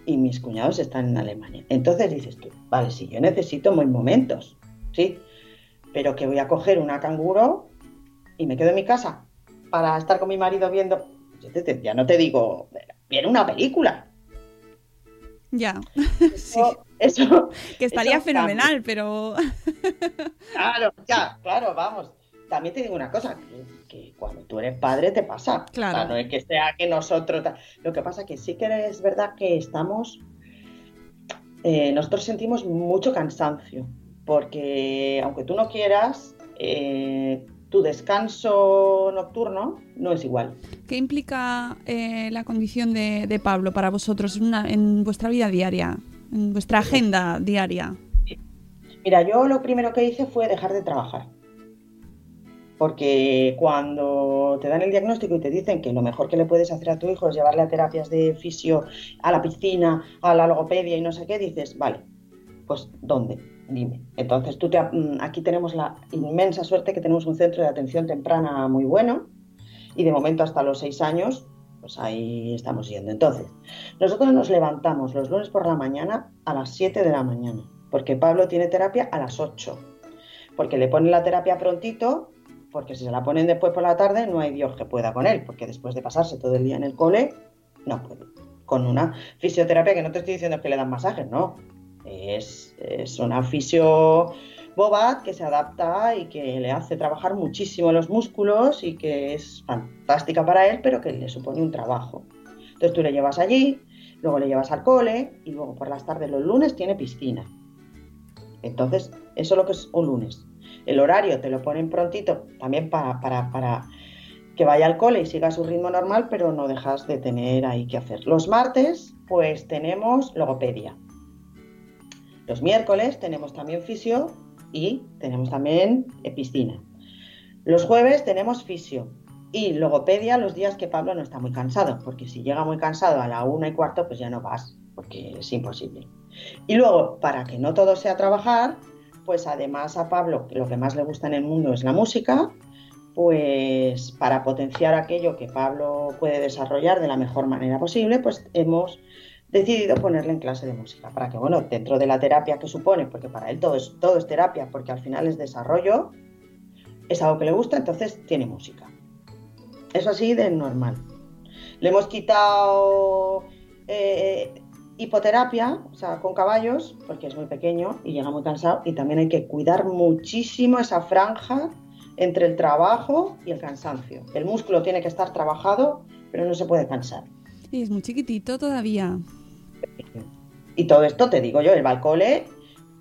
Y mis cuñados están en Alemania. Entonces dices tú, vale, sí, yo necesito mis momentos. Sí. Pero que voy a coger una canguro y me quedo en mi casa para estar con mi marido viendo, ya no te digo, viene una película. Ya. Eso, [LAUGHS] eso que estaría fenomenal, pero. [LAUGHS] claro, ya, claro, vamos. También te digo una cosa, que, cuando tú eres padre te pasa. Claro. no es que sea que nosotros. Lo que pasa que sí que es verdad que estamos. Eh, nosotros sentimos mucho cansancio, porque aunque tú no quieras, eh, tu descanso nocturno no es igual. ¿Qué implica eh, la condición de, de Pablo para vosotros en, una- en vuestra vida diaria, en vuestra agenda diaria? Mira, yo lo primero que hice fue dejar de trabajar. Porque cuando te dan el diagnóstico y te dicen que lo mejor que le puedes hacer a tu hijo es llevarle a terapias de fisio, a la piscina, a la logopedia y no sé qué, dices, vale, pues ¿dónde? Dime. Entonces tú te, mm, aquí tenemos la inmensa suerte que tenemos un centro de atención temprana muy bueno y de momento hasta los seis años, pues ahí estamos yendo. Entonces, nosotros nos levantamos los lunes por la mañana a las 7 de la mañana, porque Pablo tiene terapia a las 8, porque le ponen la terapia prontito, porque si se la ponen después por la tarde no hay Dios que pueda con él, porque después de pasarse todo el día en el cole, no puede. Con una fisioterapia que no te estoy diciendo que le dan masajes, no. Es, es una fisio bobat que se adapta y que le hace trabajar muchísimo los músculos y que es fantástica para él, pero que le supone un trabajo. Entonces tú le llevas allí, luego le llevas al cole y luego por las tardes los lunes tiene piscina. Entonces, eso es lo que es un lunes. El horario te lo ponen prontito también para, para, para que vaya al cole y siga su ritmo normal, pero no dejas de tener ahí que hacer. Los martes, pues tenemos logopedia. Los miércoles tenemos también fisio y tenemos también piscina. Los jueves tenemos fisio y logopedia los días que Pablo no está muy cansado, porque si llega muy cansado a la una y cuarto, pues ya no vas, porque es imposible. Y luego, para que no todo sea trabajar, pues además a Pablo lo que más le gusta en el mundo es la música, pues para potenciar aquello que Pablo puede desarrollar de la mejor manera posible, pues hemos decidido ponerle en clase de música, para que, bueno, dentro de la terapia que supone, porque para él todo es, todo es terapia, porque al final es desarrollo, es algo que le gusta, entonces tiene música. Eso así de normal. Le hemos quitado eh, hipoterapia, o sea, con caballos, porque es muy pequeño y llega muy cansado, y también hay que cuidar muchísimo esa franja entre el trabajo y el cansancio. El músculo tiene que estar trabajado, pero no se puede cansar. Y es muy chiquitito todavía. Y todo esto te digo yo, él va al cole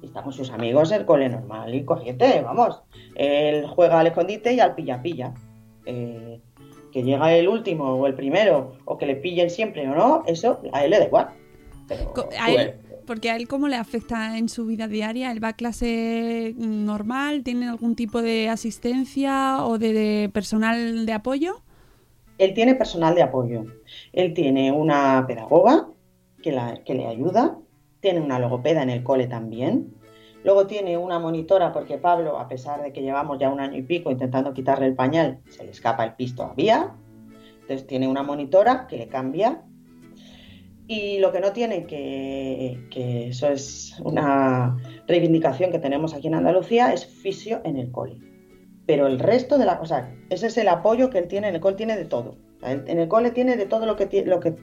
y está con sus amigos, el cole normal y corriente, vamos. Él juega al escondite y al pilla-pilla. Eh, que llega el último o el primero, o que le pillen siempre o no, eso a él le da igual. Pero, a tú, él- porque a él cómo le afecta en su vida diaria, él va a clase normal, tiene algún tipo de asistencia o de, de personal de apoyo. Él tiene personal de apoyo. Él tiene una pedagoga que, le ayuda, tiene una logopeda en el cole también. Luego tiene una monitora porque Pablo, a pesar de que llevamos ya un año y pico intentando quitarle el pañal, se le escapa el pis todavía. Entonces tiene una monitora que le cambia. Y lo que no tiene, que, que eso es una reivindicación que tenemos aquí en Andalucía, es fisio en el cole. Pero el resto de la cosa, ese es el apoyo que él tiene, en el cole tiene de todo. En el cole tiene de todo lo que, lo que,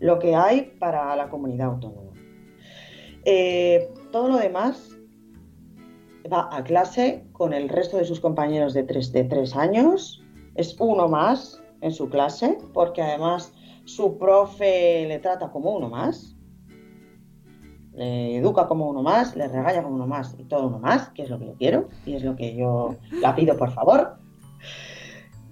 lo que hay para la comunidad autónoma. Eh, todo lo demás va a clase con el resto de sus compañeros de tres, de tres años. Es uno más en su clase, porque además su profe le trata como uno más. Le educa como uno más, le regaña como uno más y todo uno más, que es lo que yo quiero y es lo que yo la pido por favor.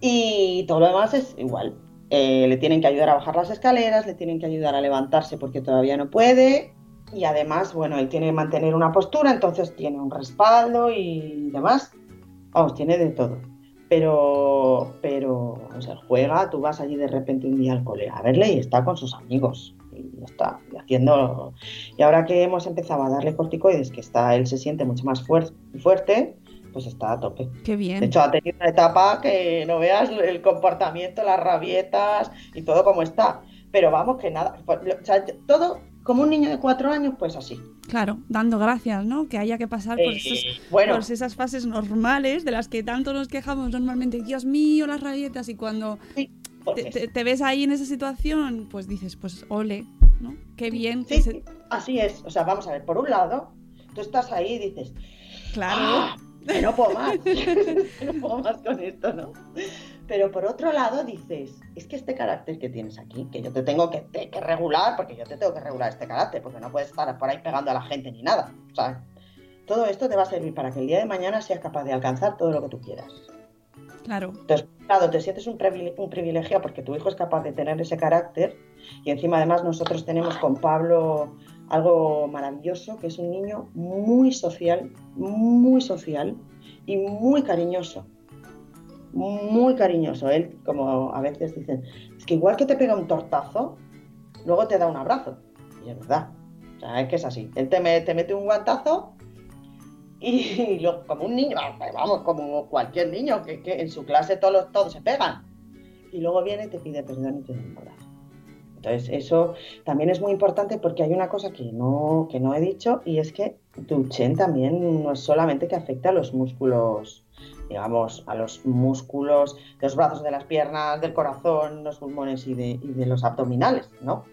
Y todo lo demás es igual. Eh, le tienen que ayudar a bajar las escaleras, le tienen que ayudar a levantarse porque todavía no puede. Y además, bueno, él tiene que mantener una postura, entonces tiene un respaldo y demás. Vamos, tiene de todo. Pero, pero, o sea, juega, tú vas allí de repente un día al cole a verle y está con sus amigos. Y está, haciendo. Y ahora que hemos empezado a darle corticoides, que está, él se siente mucho más fuer- fuerte, pues está a tope. Qué bien. De hecho, ha tenido una etapa que no veas el comportamiento, las rabietas y todo como está. Pero vamos, que nada, pues, lo- o sea, todo como un niño de cuatro años, pues así. Claro, dando gracias, ¿no? Que haya que pasar por, Eh, esos- bueno. por esas fases normales de las que tanto nos quejamos normalmente. Dios mío, las rabietas. Y cuando Sí, te, porque te- te ves ahí en esa situación, pues dices, pues ole, ¿no? Qué bien. que sí, se- sí, así es. O sea, vamos a ver, por un lado, tú estás ahí y dices, Claro. "Ah, [LAUGHS] que no puedo más, [LAUGHS] que no puedo más con esto, ¿no? Pero por otro lado dices, es que este carácter que tienes aquí, que yo te tengo que, te- que regular, porque yo te tengo que regular este carácter, porque no puedes estar por ahí pegando a la gente ni nada. O sea, todo esto te va a servir para que el día de mañana seas capaz de alcanzar todo lo que tú quieras. Claro. Entonces, claro, te sientes un, un privilegiado porque tu hijo es capaz de tener ese carácter y encima además nosotros tenemos con Pablo algo maravilloso, que es un niño muy social, muy social y muy cariñoso. Muy cariñoso. Él, como a veces dicen, es que igual que te pega un tortazo, luego te da un abrazo. Y es verdad. O sea, es que es así. Él te, me- te mete un guantazo y luego, como un niño, vamos, como cualquier niño, que, que en su clase todos, todos se pegan. Y luego viene y te pide perdón y te da un abrazo. Entonces, eso también es muy importante porque hay una cosa que no, que no he dicho y es que Duchenne también no es solamente que afecta a los músculos, digamos, a los músculos de los brazos, de las piernas, del corazón, los pulmones y de, y de los abdominales, ¿no?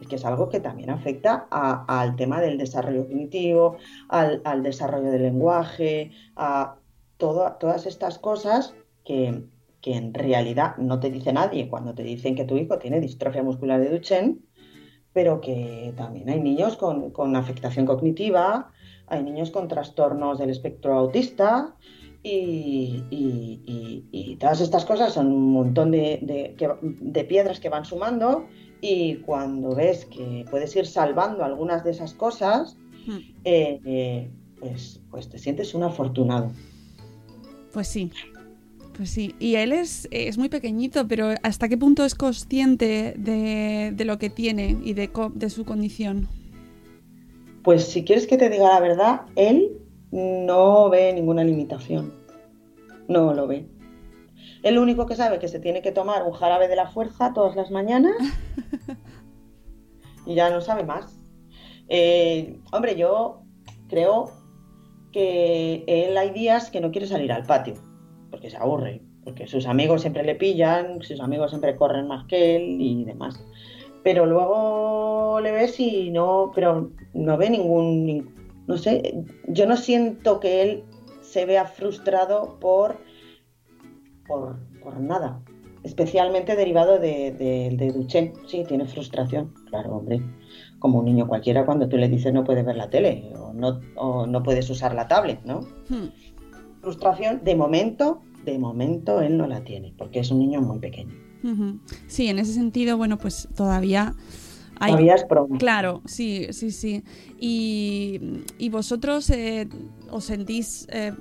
Es que es algo que también afecta al tema del desarrollo cognitivo, al, al desarrollo del lenguaje, a todo- todas estas cosas que, que en realidad no te dice nadie cuando te dicen que tu hijo tiene distrofia muscular de Duchenne, pero que también hay niños con, con afectación cognitiva, hay niños con trastornos del espectro autista y, y- y- y todas estas cosas son un montón de, de- que- de piedras que van sumando y cuando ves que puedes ir salvando algunas de esas cosas, Hmm. eh, eh, pues, pues te sientes un afortunado. Pues sí. Pues sí. Y él es, es muy pequeñito, pero ¿hasta qué punto es consciente de, de lo que tiene y de, de su condición? Pues si quieres que te diga la verdad, él no ve ninguna limitación. No lo ve. Él lo único que sabe es que se tiene que tomar un jarabe de la fuerza todas las mañanas [LAUGHS] y ya no sabe más. Eh, hombre, yo creo que él hay días que no quiere salir al patio porque se aburre, porque sus amigos siempre le pillan, sus amigos siempre corren más que él y demás. Pero luego le ves y no, pero no ve ningún, nin- no sé, yo no siento que él se vea frustrado por, por, por nada, especialmente derivado de, de, de Duchenne. Sí, tiene frustración, claro, hombre. Como un niño cualquiera cuando tú le dices no puedes ver la tele o no, o no puedes usar la tablet, ¿no? Hmm. Frustración, de momento, de momento él no la tiene, porque es un niño muy pequeño. Sí, en ese sentido, bueno, pues todavía hay... Todavía es pronto. Claro, sí, sí, sí. Y, y vosotros eh, os sentís eh,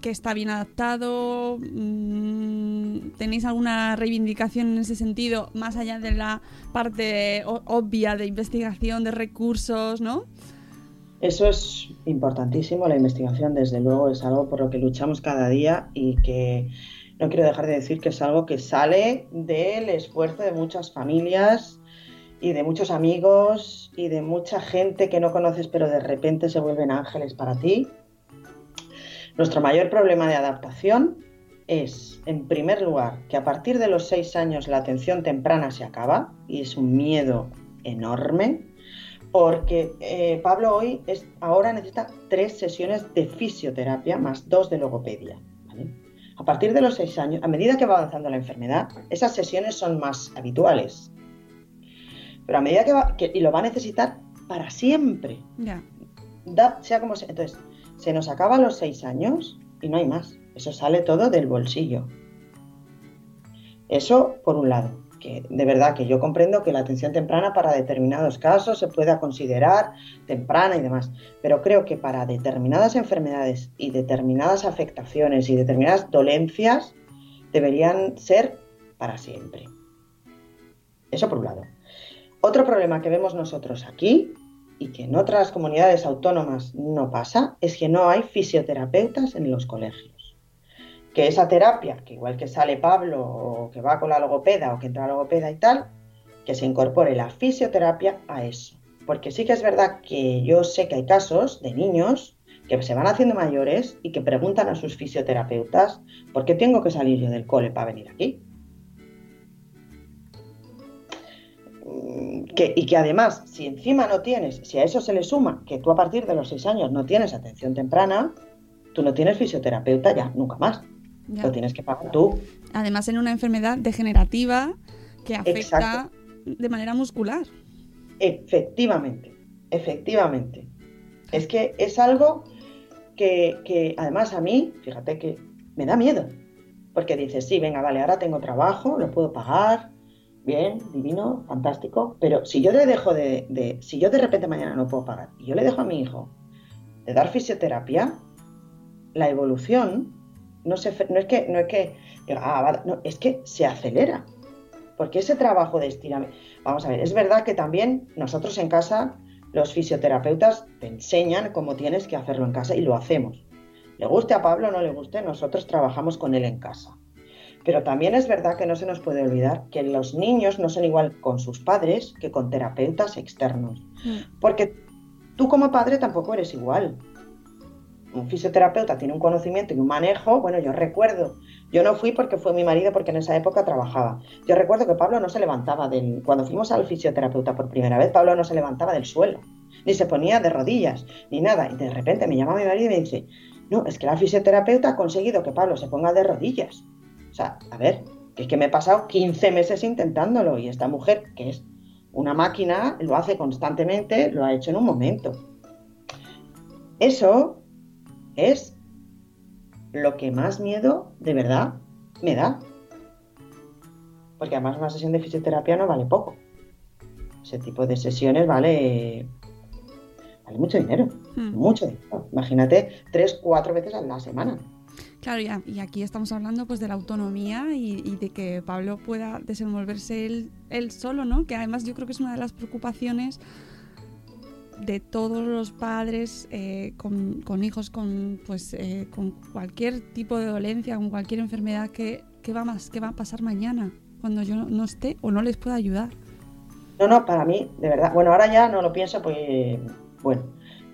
que está bien adaptado, Mm, tenéis alguna reivindicación en ese sentido, más allá de la parte obvia de investigación, de recursos, ¿no? Eso es importantísimo, la investigación desde luego es algo por lo que luchamos cada día y que no quiero dejar de decir que es algo que sale del esfuerzo de muchas familias y de muchos amigos y de mucha gente que no conoces pero de repente se vuelven ángeles para ti. Nuestro mayor problema de adaptación es, en primer lugar, que a partir de los seis años la atención temprana se acaba y es un miedo enorme porque eh, Pablo hoy es, ahora necesita tres sesiones de fisioterapia más dos de logopedia. ¿vale? A partir de los seis años, a medida que va avanzando la enfermedad, esas sesiones son más habituales. Pero a medida que va, que- y lo va a necesitar para siempre. Da- sea como sea. Entonces, se nos acaban los seis años y no hay más. Eso sale todo del bolsillo. Eso por un lado, que de verdad que yo comprendo que la atención temprana para determinados casos se pueda considerar temprana y demás, pero creo que para determinadas enfermedades y determinadas afectaciones y determinadas dolencias deberían ser para siempre. Eso por un lado. Otro problema que vemos nosotros aquí y que en otras comunidades autónomas no pasa es que no hay fisioterapeutas en los colegios. Que esa terapia, que igual que sale Pablo o que va con la logopeda o que entra a la logopeda y tal, que se incorpore la fisioterapia a eso. Porque sí que es verdad que yo sé que hay casos de niños que se van haciendo mayores y que preguntan a sus fisioterapeutas, ¿por qué tengo que salir yo del cole para venir aquí? Mm, y que además, si encima no tienes, si a eso se le suma que tú a partir de los seis años no tienes atención temprana, tú no tienes fisioterapeuta ya, nunca más. Ya. Lo tienes que pagar tú. Además, en una enfermedad degenerativa que afecta Exacto. de manera muscular. Efectivamente, efectivamente. Es que es algo que, que además a mí, fíjate que me da miedo. porque dices, sí, venga, vale, ahora tengo trabajo, lo puedo pagar, bien, divino, fantástico, pero si yo le dejo de, de- si yo de repente mañana no puedo pagar y yo le dejo a mi hijo de dar fisioterapia, la evolución no, se, no es que, no es que, ah, va, no, es que se acelera, porque ese trabajo de estiramiento, vamos a ver, es verdad que también nosotros en casa, los fisioterapeutas te enseñan cómo tienes que hacerlo en casa y lo hacemos. Le guste a Pablo o no le guste, nosotros trabajamos con él en casa. Pero también es verdad que no se nos puede olvidar que los niños no son igual con sus padres que con terapeutas externos. Porque tú como padre tampoco eres igual. Un fisioterapeuta tiene un conocimiento y un manejo. Bueno, yo recuerdo, yo no fui porque fue mi marido, porque en esa época trabajaba. Yo recuerdo que Pablo no se levantaba del. Cuando fuimos al fisioterapeuta por primera vez, Pablo no se levantaba del suelo, ni se ponía de rodillas, ni nada. Y de repente me llama mi marido y me dice: No, es que la fisioterapeuta ha conseguido que Pablo se ponga de rodillas. O sea, a ver, es que me he pasado 15 meses intentándolo y esta mujer, que es una máquina, lo hace constantemente, lo ha hecho en un momento. Eso es lo que más miedo de verdad me da. Porque además una sesión de fisioterapia no vale poco. Ese tipo de sesiones vale, vale mucho dinero. Hmm. Mucho dinero. Imagínate tres, cuatro veces a la semana. Claro, ya, y aquí estamos hablando pues de la autonomía y, y de que Pablo pueda desenvolverse él, él solo, ¿no? Que además yo creo que es una de las preocupaciones de todos los padres eh, con, con hijos con pues eh, con cualquier tipo de dolencia, con cualquier enfermedad que, que va más, que va a pasar mañana cuando yo no, esté o no les pueda ayudar. No, no, para mí, de verdad. Bueno, ahora ya no lo pienso, pues bueno.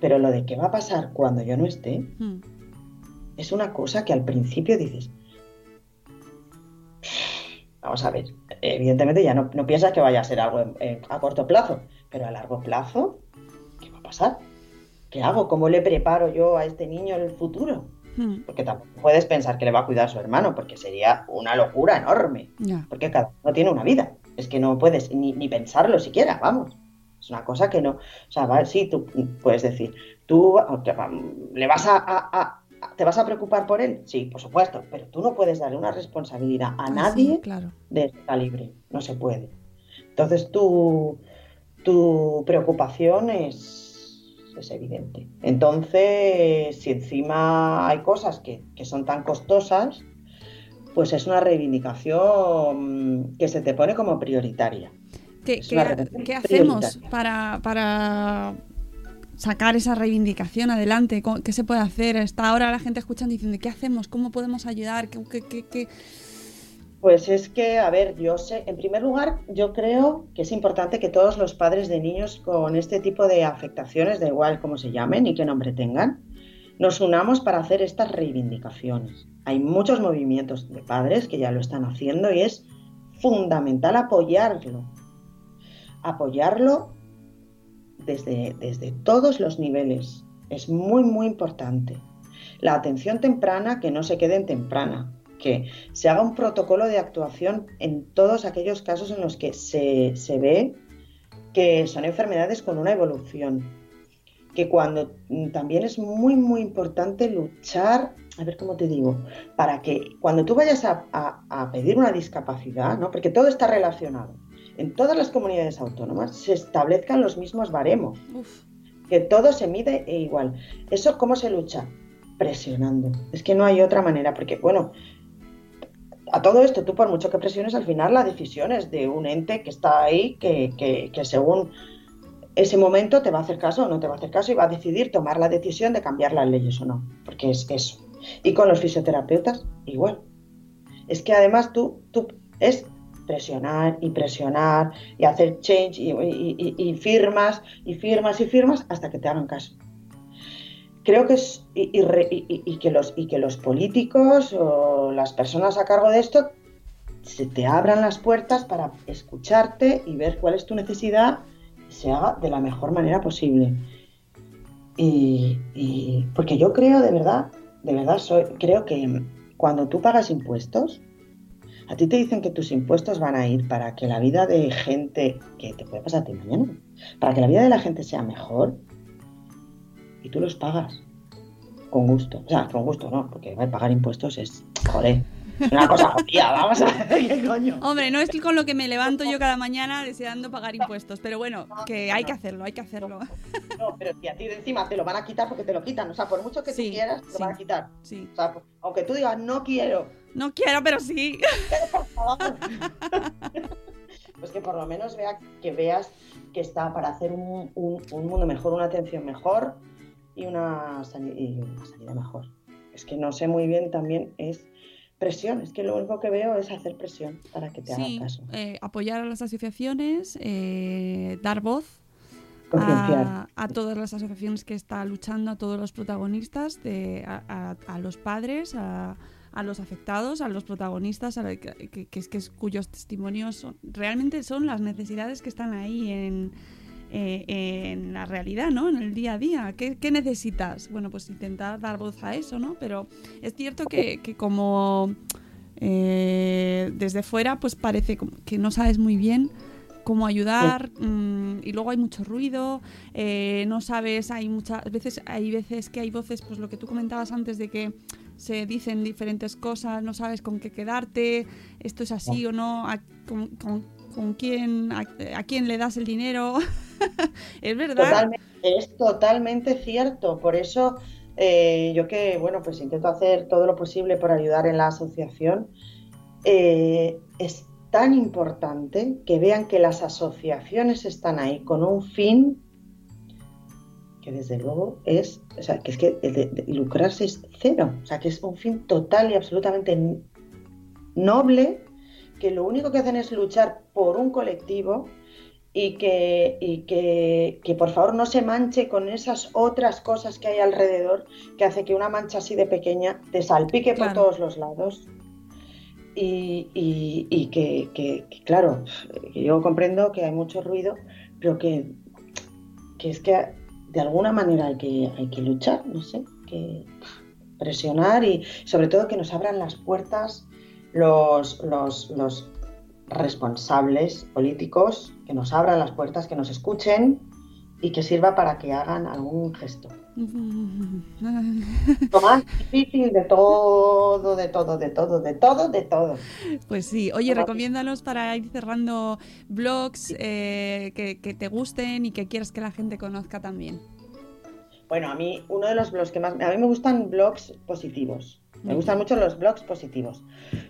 Pero lo de qué va a pasar cuando yo no esté, Hmm. es una cosa que al principio dices. Vamos a ver, evidentemente ya no, no piensas que vaya a ser algo en- en- a corto plazo, pero a largo plazo, ¿qué pasar? ¿Qué hago? ¿Cómo le preparo yo a este niño el futuro? Hmm. Porque tampoco puedes pensar que le va a cuidar a su hermano, porque sería una locura enorme. Porque cada uno tiene una vida. Es que no puedes ni, ni pensarlo siquiera, vamos. Es una cosa que no. O sea, va- sí, tú puedes decir, tú te va- le vas a, a- a- ¿Te vas a preocupar por él? Sí, por supuesto, pero tú no puedes darle una responsabilidad a Ah, sí, nadie claro. de ese calibre. No se puede. Entonces tu, tu preocupación es, es evidente. Entonces, si encima hay cosas que, que son tan costosas, pues es una reivindicación que se te pone como prioritaria. ¿Qué, qué- hacemos para, para sacar esa reivindicación adelante? ¿Cómo- ¿Qué se puede hacer? Está ahora la gente escuchando diciendo, ¿qué hacemos? ¿Cómo podemos ayudar? ¿Qué, qué- qué- qué? Pues es que, a ver, yo sé, en primer lugar, yo creo que es importante que todos los padres de niños con este tipo de afectaciones, da igual cómo se llamen y qué nombre tengan, nos unamos para hacer estas reivindicaciones. Hay muchos movimientos de padres que ya lo están haciendo y es fundamental apoyarlo. Apoyarlo desde, desde todos los niveles. Es muy, muy importante. La atención temprana, que no se quede en temprana, que se haga un protocolo de actuación en todos aquellos casos en los que se, se ve que son enfermedades con una evolución. Que cuando mm, también es muy, muy importante luchar, a ver cómo te digo, para que cuando tú vayas a, a- a pedir una discapacidad, ¿no? porque todo está relacionado, en todas las comunidades autónomas se establezcan los mismos baremos Uf, que todo se mide e igual. ¿Eso cómo se lucha? Presionando. Es que no hay otra manera, porque bueno, a todo esto, tú por mucho que presiones, al final la decisión es de un ente que está ahí, que, que- que según ese momento te va a hacer caso o no te va a hacer caso y va a decidir tomar la decisión de cambiar las leyes o no, porque es eso. Y con los fisioterapeutas, igual. Es que además tú, tú es presionar y presionar y hacer change y, y- firmas y firmas y firmas hasta que te hagan caso. Creo que es y, y y- que los y que los políticos o las personas a cargo de esto se te abran las puertas para escucharte y ver cuál es tu necesidad se haga de la mejor manera posible. Y, y- porque yo creo de verdad, de verdad soy, creo que cuando tú pagas impuestos, a ti te dicen que tus impuestos van a ir para que la vida de gente, que te puede pasar a ti mañana, para que la vida de la gente sea mejor, y tú los pagas con gusto. O sea, con gusto no, porque pagar impuestos es, joder, Una cosa jodida, [LAUGHS] vamos a ver qué coño. Hombre, no es con lo que me levanto yo cada mañana deseando pagar impuestos, pero bueno, que hay que hacerlo, hay que hacerlo. No, pero si a ti de encima te lo van a quitar porque te lo quitan. O sea, por mucho que Sí, tú quieras, te sí, lo van a quitar. Sí. O sea, aunque tú digas no quiero, No quiero, pero sí. pues que por lo menos vea, que veas que está para hacer un, un- un mundo mejor, una atención mejor y una, y una sanidad mejor. Es que no sé muy bien también es presión, es que lo único que veo es hacer presión para que te Sí, hagan caso. eh, apoyar a las asociaciones, eh, dar voz a, a todas las asociaciones que están luchando, a todos los protagonistas, de, a, a- a los padres, a, a los afectados, a los protagonistas, a la- que, que- que es, que es- cuyos testimonios son- realmente son las necesidades que están ahí en, eh, en la realidad, ¿no? En el día a día. ¿Qué, qué necesitas? Bueno, pues intentar dar voz a eso, ¿no? Pero es cierto que, que como eh, desde fuera, pues parece que no sabes muy bien cómo ayudar mm, y luego hay mucho ruido, eh, no sabes, hay muchas veces, hay veces que hay voces, pues lo que tú comentabas antes de que se dicen diferentes cosas, no sabes con qué quedarte, esto es así o no, a- con, con- con quién, a, a quién le das el dinero, [LAUGHS] [LAUGHS] es verdad. Es totalmente cierto. Por eso eh, yo que, bueno, pues intento hacer todo lo posible por ayudar en la asociación. eh, es tan importante que vean que las asociaciones están ahí con un fin que desde luego es, o sea, que es que el de- lucrarse es cero, o sea, que es un fin total y absolutamente noble, que lo único que hacen es luchar por un colectivo y que, y que, que por favor no se manche con esas otras cosas que hay alrededor que hace que una mancha así de pequeña te salpique por todos los lados. Y, y- y que, que- que, claro, que yo comprendo que hay mucho ruido, pero que, que es que de alguna manera hay que, hay que luchar, no sé, que presionar y sobre todo que nos abran las puertas los, los, los responsables políticos, que nos abran las puertas, que nos escuchen y que sirva para que hagan algún gesto. [LAUGHS] Lo más difícil de todo, de todo, de todo, de todo, de todo. Pues sí, oye, Gracias. recomiéndanos para ir cerrando blogs eh, que, que te gusten y que quieras que la gente conozca también. Bueno, a mí uno de los blogs que más... A mí me gustan blogs positivos. Me gustan mucho los blogs positivos.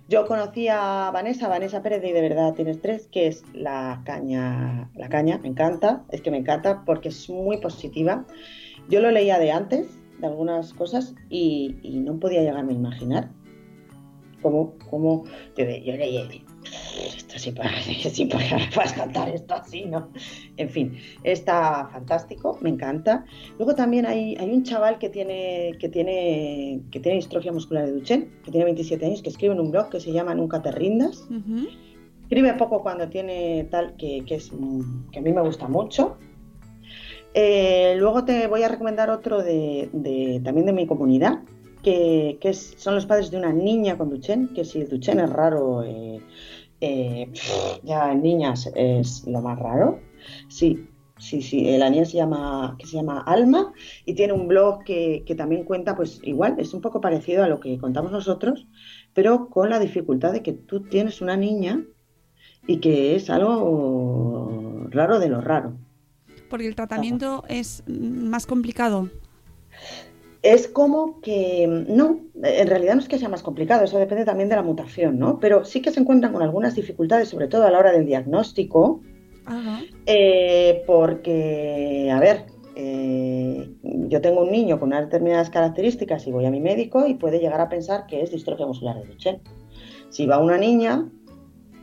Yo conocí a Vanessa, Vanessa Pérez "Y de verdad tienes tres, que es la caña, la caña, me encanta, es que me encanta porque es muy positiva. Yo lo leía de antes, de algunas cosas, y, no podía llegarme a imaginar cómo, cómo yo, yo leía esto sí, para- [LAUGHS] sí, puedes contar esto así, ¿no? En fin, está fantástico, me encanta. Luego también hay, hay un chaval que tiene, que, tiene, que tiene distrofia muscular de Duchenne, que tiene 27 años, que escribe en un blog que se llama Nunca te rindas. Ujú. Escribe poco cuando tiene tal, que, que es, que a mí me gusta mucho. Eh, luego te voy a recomendar otro de, de- también de mi comunidad, que, que es- son los padres de una niña con Duchenne, que si el Duchenne es raro, eh, eh, ya en niñas es lo más raro. Sí, sí, sí, eh, la niña se llama, que se llama Alma y tiene un blog que, que también cuenta, pues igual, es un poco parecido a lo que contamos nosotros, pero con la dificultad de que tú tienes una niña y que es algo raro de lo raro. Porque el tratamiento es más complicado. Es como que, no, en realidad no es que sea más complicado, eso depende también de la mutación, ¿no? Pero sí que se encuentran con algunas dificultades, sobre todo a la hora del diagnóstico, Ajá. eh, porque, a ver, eh, yo tengo un niño con unas determinadas características y voy a mi médico y puede llegar a pensar que es distrofia muscular de Duchenne. Si va una niña,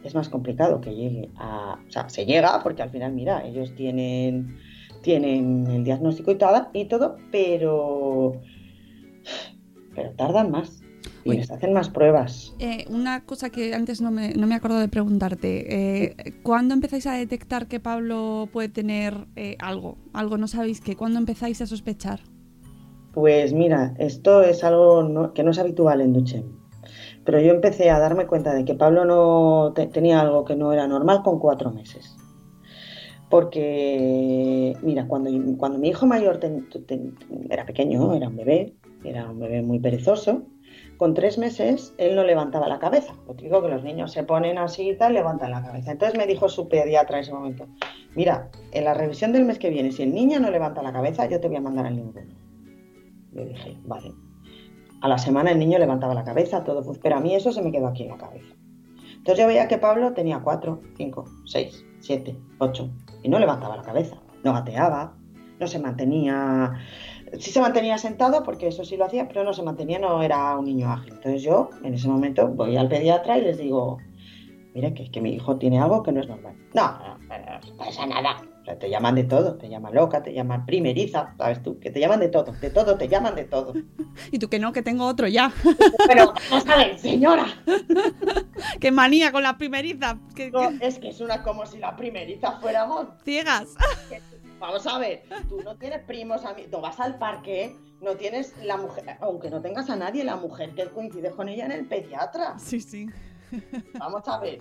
es más complicado que llegue a... O sea, se llega porque al final, mira, ellos tienen, tienen el diagnóstico y todo, y todo pero, pero tardan más y les hacen más pruebas. Eh, una cosa que antes no me, no me acuerdo de preguntarte. Eh, ¿Cuándo empezáis a detectar que Pablo puede tener eh, algo? Algo, no sabéis qué. ¿Cuándo empezáis a sospechar? Pues mira, esto es algo no- que no es habitual en Duchenne. Pero yo empecé a darme cuenta de que Pablo no te- tenía algo que no era normal con cuatro meses. Porque, mira, cuando, cuando mi hijo mayor ten- ten- era pequeño, era un bebé, era un bebé muy perezoso, con tres meses él no levantaba la cabeza. Lo digo que los niños se ponen así y tal, levantan la cabeza. Entonces me dijo su pediatra en ese momento, mira, en la revisión del mes que viene, si el niño no levanta la cabeza, yo te voy a mandar al ninguno. Le dije, vale. A la semana el niño levantaba la cabeza, todo, pero a mí eso se me quedó aquí en la cabeza. Entonces yo veía que Pablo tenía cuatro, cinco, seis, siete, ocho, y no levantaba la cabeza, no gateaba, no se mantenía sí se mantenía sentado, porque eso sí lo hacía, pero no se mantenía, no era un niño ágil. Entonces yo, en ese momento, voy al pediatra y les digo, mire, que es que mi hijo tiene algo que no es normal. No, no, no, pasa nada. O sea, te llaman de todo, te llaman loca, te llaman primeriza, ¿sabes tú? Que te llaman de todo, de todo, te llaman de todo. [LAUGHS] Y tú que no, que tengo otro ya. [LAUGHS] Pero, vamos a ver, señora. [LAUGHS] Qué manía con la primeriza. Que, No, que- es que es una como si la primeriza fuéramos Ciegas. Vamos a ver, tú no tienes primos, amigos, no vas al parque, no tienes la mujer, aunque no tengas a nadie, la mujer que coincide con ella en el pediatra. Sí, sí. Vamos a ver,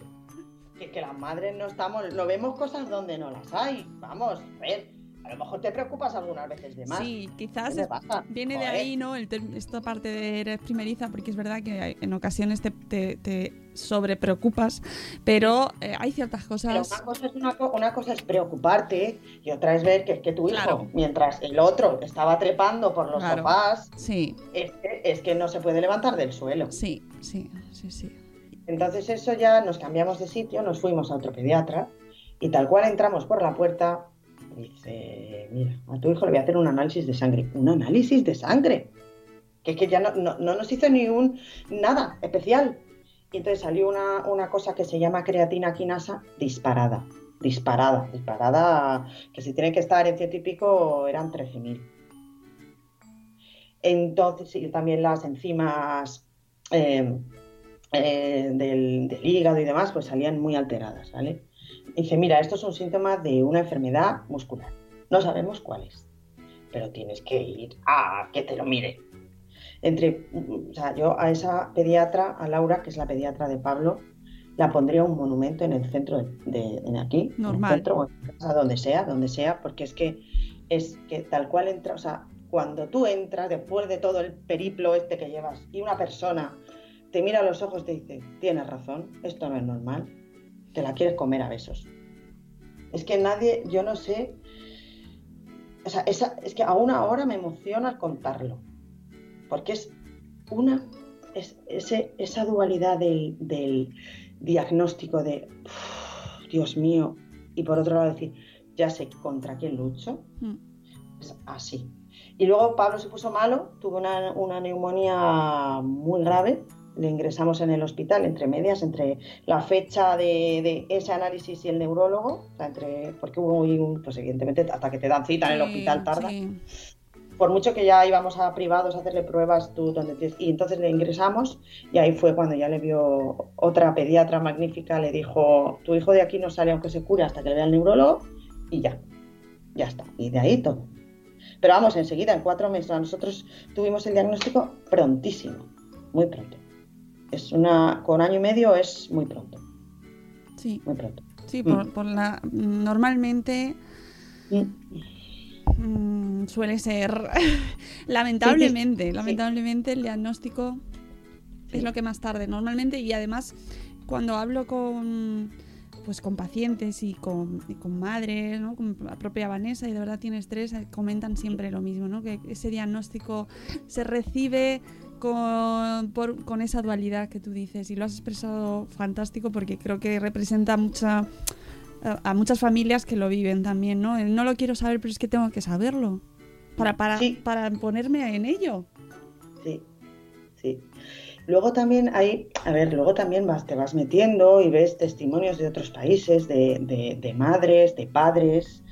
que, que las madres no estamos, no vemos cosas donde no las hay. Vamos, a ver, a lo mejor te preocupas algunas veces de más. Sí, quizás ¿Qué te es- viene de Joder. ahí, ¿no? El esta parte de eres primeriza, porque es verdad que en ocasiones te, te, te sobrepreocupas, pero eh, hay ciertas Pero cosas. una cosa, es una, una cosa es preocuparte y otra es ver que, que tu hijo, Claro. mientras el otro estaba trepando por los Claro. sofás, Sí, es que, es que no se puede levantar del suelo. sí, sí, sí, sí. Entonces eso ya nos cambiamos de sitio, nos fuimos a otro pediatra y tal cual entramos por la puerta, dice, mira, a tu hijo le voy a hacer un análisis de sangre. ¿Un análisis de sangre? Que es que ya no, no- no nos hizo ni un nada especial. Y entonces salió una, una cosa que se llama creatina quinasa disparada. Disparada, disparada, que si tiene que estar en ciento y pico eran 13.000. Entonces, y también las enzimas eh, eh, del, del hígado y demás, pues salían muy alteradas, ¿vale? Dice, mira, esto es un síntoma de una enfermedad muscular. No sabemos cuál es, pero tienes que ir a que te lo mire. Entre, o sea, yo a esa pediatra, a Laura, que es la pediatra de Pablo, la pondría un monumento en el centro de, de- en aquí, Normal. en el centro o en casa, donde sea, donde sea, porque es que es que tal cual entra, o sea, cuando tú entras después de todo el periplo este que llevas y una persona te mira a los ojos y te dice, tienes razón, esto no es normal, te la quieres comer a besos. Es que nadie, yo no sé, o sea, esa, es que aún ahora me emociona al contarlo, porque es una, es ese, esa dualidad del, del diagnóstico de, "Uf, Dios mío, y por otro lado decir, ya sé contra quién lucho, Mm. es así. Y luego Pablo se puso malo, tuvo una, una neumonía muy grave, le ingresamos en el hospital entre medias, entre la fecha de, de ese análisis y el neurólogo, o sea, entre, porque hubo un, pues evidentemente hasta que te dan cita en el hospital tarda, sí. por mucho que ya íbamos a privados a hacerle pruebas tú donde tienes- y entonces le ingresamos y ahí fue cuando ya le vio otra pediatra magnífica le dijo tu hijo de aquí no sale aunque se cure hasta que le vea el neurólogo y ya ya está y de ahí todo. Pero vamos enseguida en cuatro meses nosotros tuvimos el diagnóstico prontísimo muy pronto es una con año y medio es muy pronto Sí, muy pronto sí, por, por la normalmente Mm. mm, suele ser [LAUGHS] lamentablemente, lamentablemente el diagnóstico es lo que más tarde normalmente y además cuando hablo con pues con pacientes y con, y con madres, ¿no? con la propia Vanessa y de verdad tiene estrés, eh, comentan siempre lo mismo, ¿no? que ese diagnóstico se recibe con, por- con esa dualidad que tú dices y lo has expresado fantástico porque creo que representa mucha a muchas familias que lo viven también, ¿no? El no lo quiero saber, pero es que tengo que saberlo para, para, Sí. para ponerme en ello. Sí, sí. Luego también hay, a ver, luego también vas, te vas metiendo y ves testimonios de otros países, de, de- de madres, de padres,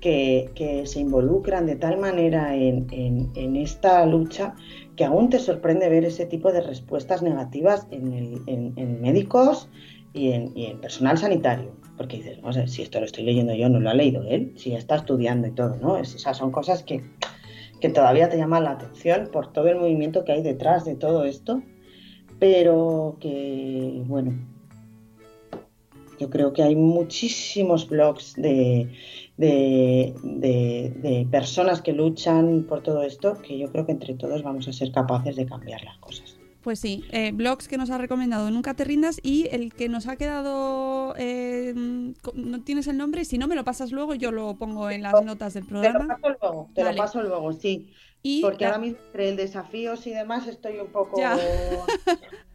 que, que se involucran de tal manera en, en- en esta lucha que aún te sorprende ver ese tipo de respuestas negativas en, el- médicos y en, personal sanitario. Porque dices, vamos a si esto lo estoy leyendo yo, no lo ha leído él, si está estudiando y todo, ¿no? Es- o sea, son cosas que, que todavía te llaman la atención por todo el movimiento que hay detrás de todo esto, pero que, bueno, yo creo que hay muchísimos blogs de, de, de- de personas que luchan por todo esto, que yo creo que entre todos vamos a ser capaces de cambiar las cosas. Pues sí, eh, blogs que nos ha recomendado Nunca te rindas y el que nos ha quedado, eh, no tienes el nombre, si no me lo pasas luego yo lo pongo en las notas del Te lo programa. paso luego, te lo paso luego, sí. Y Porque la- ahora mismo entre el desafíos y demás estoy un poco... Ya. [LAUGHS] [LAUGHS]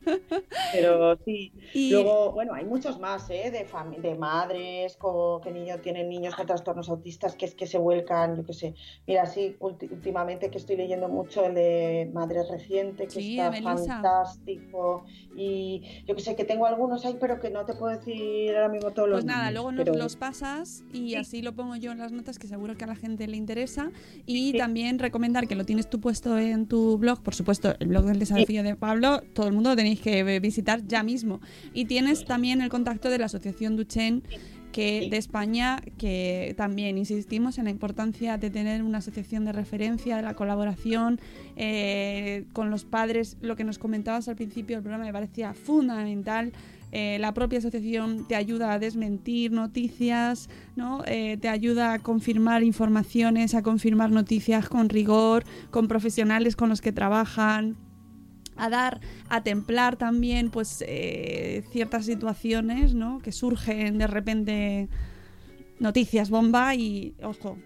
Pero sí. Y- Luego, bueno, hay muchos más, ¿eh? De, de madres que niños tienen niños con trastornos autistas que es que se vuelcan, yo qué sé. Mira, sí, últimamente que estoy leyendo mucho el de Madres Reciente, que Sí, está Melissa. fantástico. Y yo que sé, que tengo algunos ahí, pero que no te puedo decir ahora mismo todos Pues los nada, nombres, luego nos los pasas y Sí. así lo pongo yo en las notas que seguro que a la gente le interesa. Y Sí. también recomendar que lo tienes tú puesto en tu blog, por supuesto, el blog del desafío de Pablo, todo el mundo lo tenéis que eh, visitar ya mismo. Y tienes también el contacto de la Asociación Duchen que de España, que también insistimos en la importancia de tener una asociación de referencia, de la colaboración eh, con los padres. Lo que nos comentabas al principio del programa me parecía fundamental. Eh, la propia asociación te ayuda a desmentir noticias, ¿no? Eh, te ayuda a confirmar informaciones, a confirmar noticias con rigor, con profesionales con los que trabajan a dar, a templar también pues eh, ciertas situaciones ¿no? que surgen de repente noticias bomba y ojo,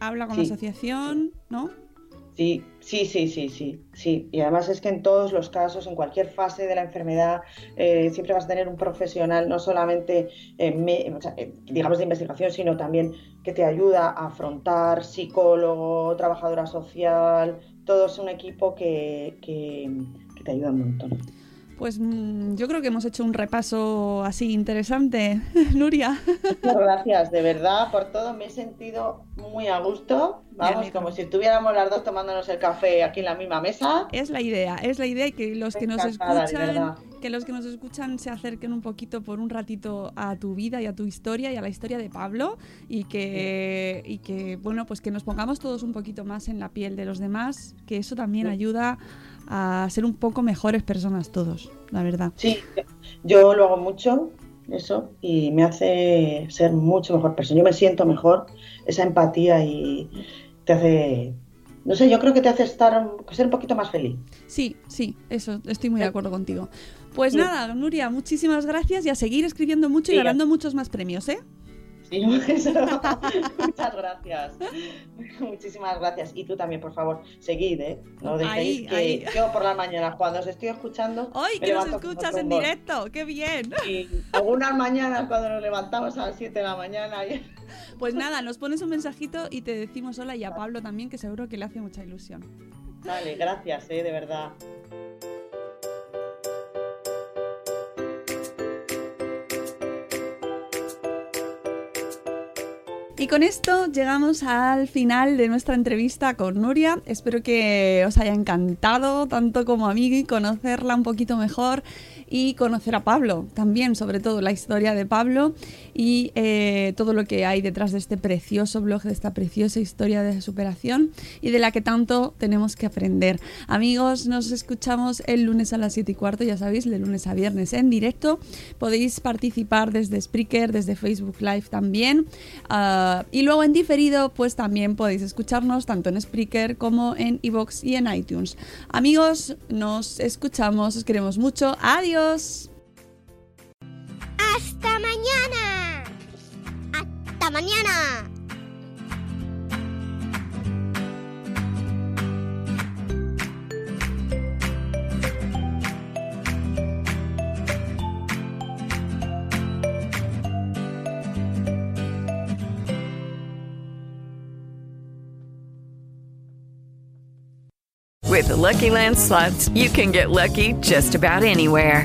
habla con la asociación, ¿no? Sí, sí, sí, sí, sí, sí. Y además es que en todos los casos, en cualquier fase de la enfermedad, eh, siempre vas a tener un profesional, no solamente, eh, me- o sea, eh, digamos, de investigación, sino también que te ayuda a afrontar, psicólogo, trabajadora social, todo es un equipo que, que- que te ayuda un montón. Pues mm, yo creo que hemos hecho un repaso así interesante, [LAUGHS] Nuria. Muchas gracias, de verdad, por todo. Me he sentido muy a gusto. Vamos, como si estuviéramos las dos tomándonos el café aquí en la misma mesa. Es la idea, es la idea y que los que nos escuchan, que los que nos escuchan se acerquen un poquito por un ratito a tu vida y a tu historia y a la historia de Pablo y que y que bueno, pues que nos pongamos todos un poquito más en la piel de los demás, que eso también Sí. ayuda a ser un poco mejores personas todos, la verdad. Sí, yo lo hago mucho, eso, y me hace ser mucho mejor persona. Yo me siento mejor, esa empatía y te hace, no sé, yo creo que te hace estar, ser un poquito más feliz. Sí, sí, eso, estoy muy de acuerdo contigo. Pues Sí. nada, Nuria, muchísimas gracias y a seguir escribiendo mucho y ganando muchos más premios, ¿eh? [LAUGHS] Eso. Muchas gracias. [LAUGHS] Muchísimas gracias. Y tú también, por favor, seguid, ¿eh? No dejéis Ahí, que ahí. yo por las mañanas, cuando os estoy escuchando, ¡Ay, que nos escuchas en directo! ¡Qué bien! Y algunas mañanas cuando nos levantamos a las 7 de la mañana. y- [LAUGHS] Pues nada, nos pones un mensajito y te decimos hola y a Pablo también, que seguro que le hace mucha ilusión. Vale, gracias, ¿eh? de verdad. Y con esto llegamos al final de nuestra entrevista con Nuria. Espero que os haya encantado, tanto como a mí, conocerla un poquito mejor y conocer a Pablo también, sobre todo la historia de Pablo y eh, todo lo que hay detrás de este precioso blog, de esta preciosa historia de superación y de la que tanto tenemos que aprender. Amigos, nos escuchamos el lunes a las 7 y cuarto, ya sabéis, de lunes a viernes en directo. Podéis participar desde Spreaker, desde Facebook Live también. Ah, y luego en diferido, pues también podéis escucharnos tanto en Spreaker como en iVoox y en iTunes. Amigos, nos escuchamos, os queremos mucho. Adiós. ¡Hasta mañana! ¡Hasta mañana! With the Lucky Land slots, you can get lucky just about anywhere.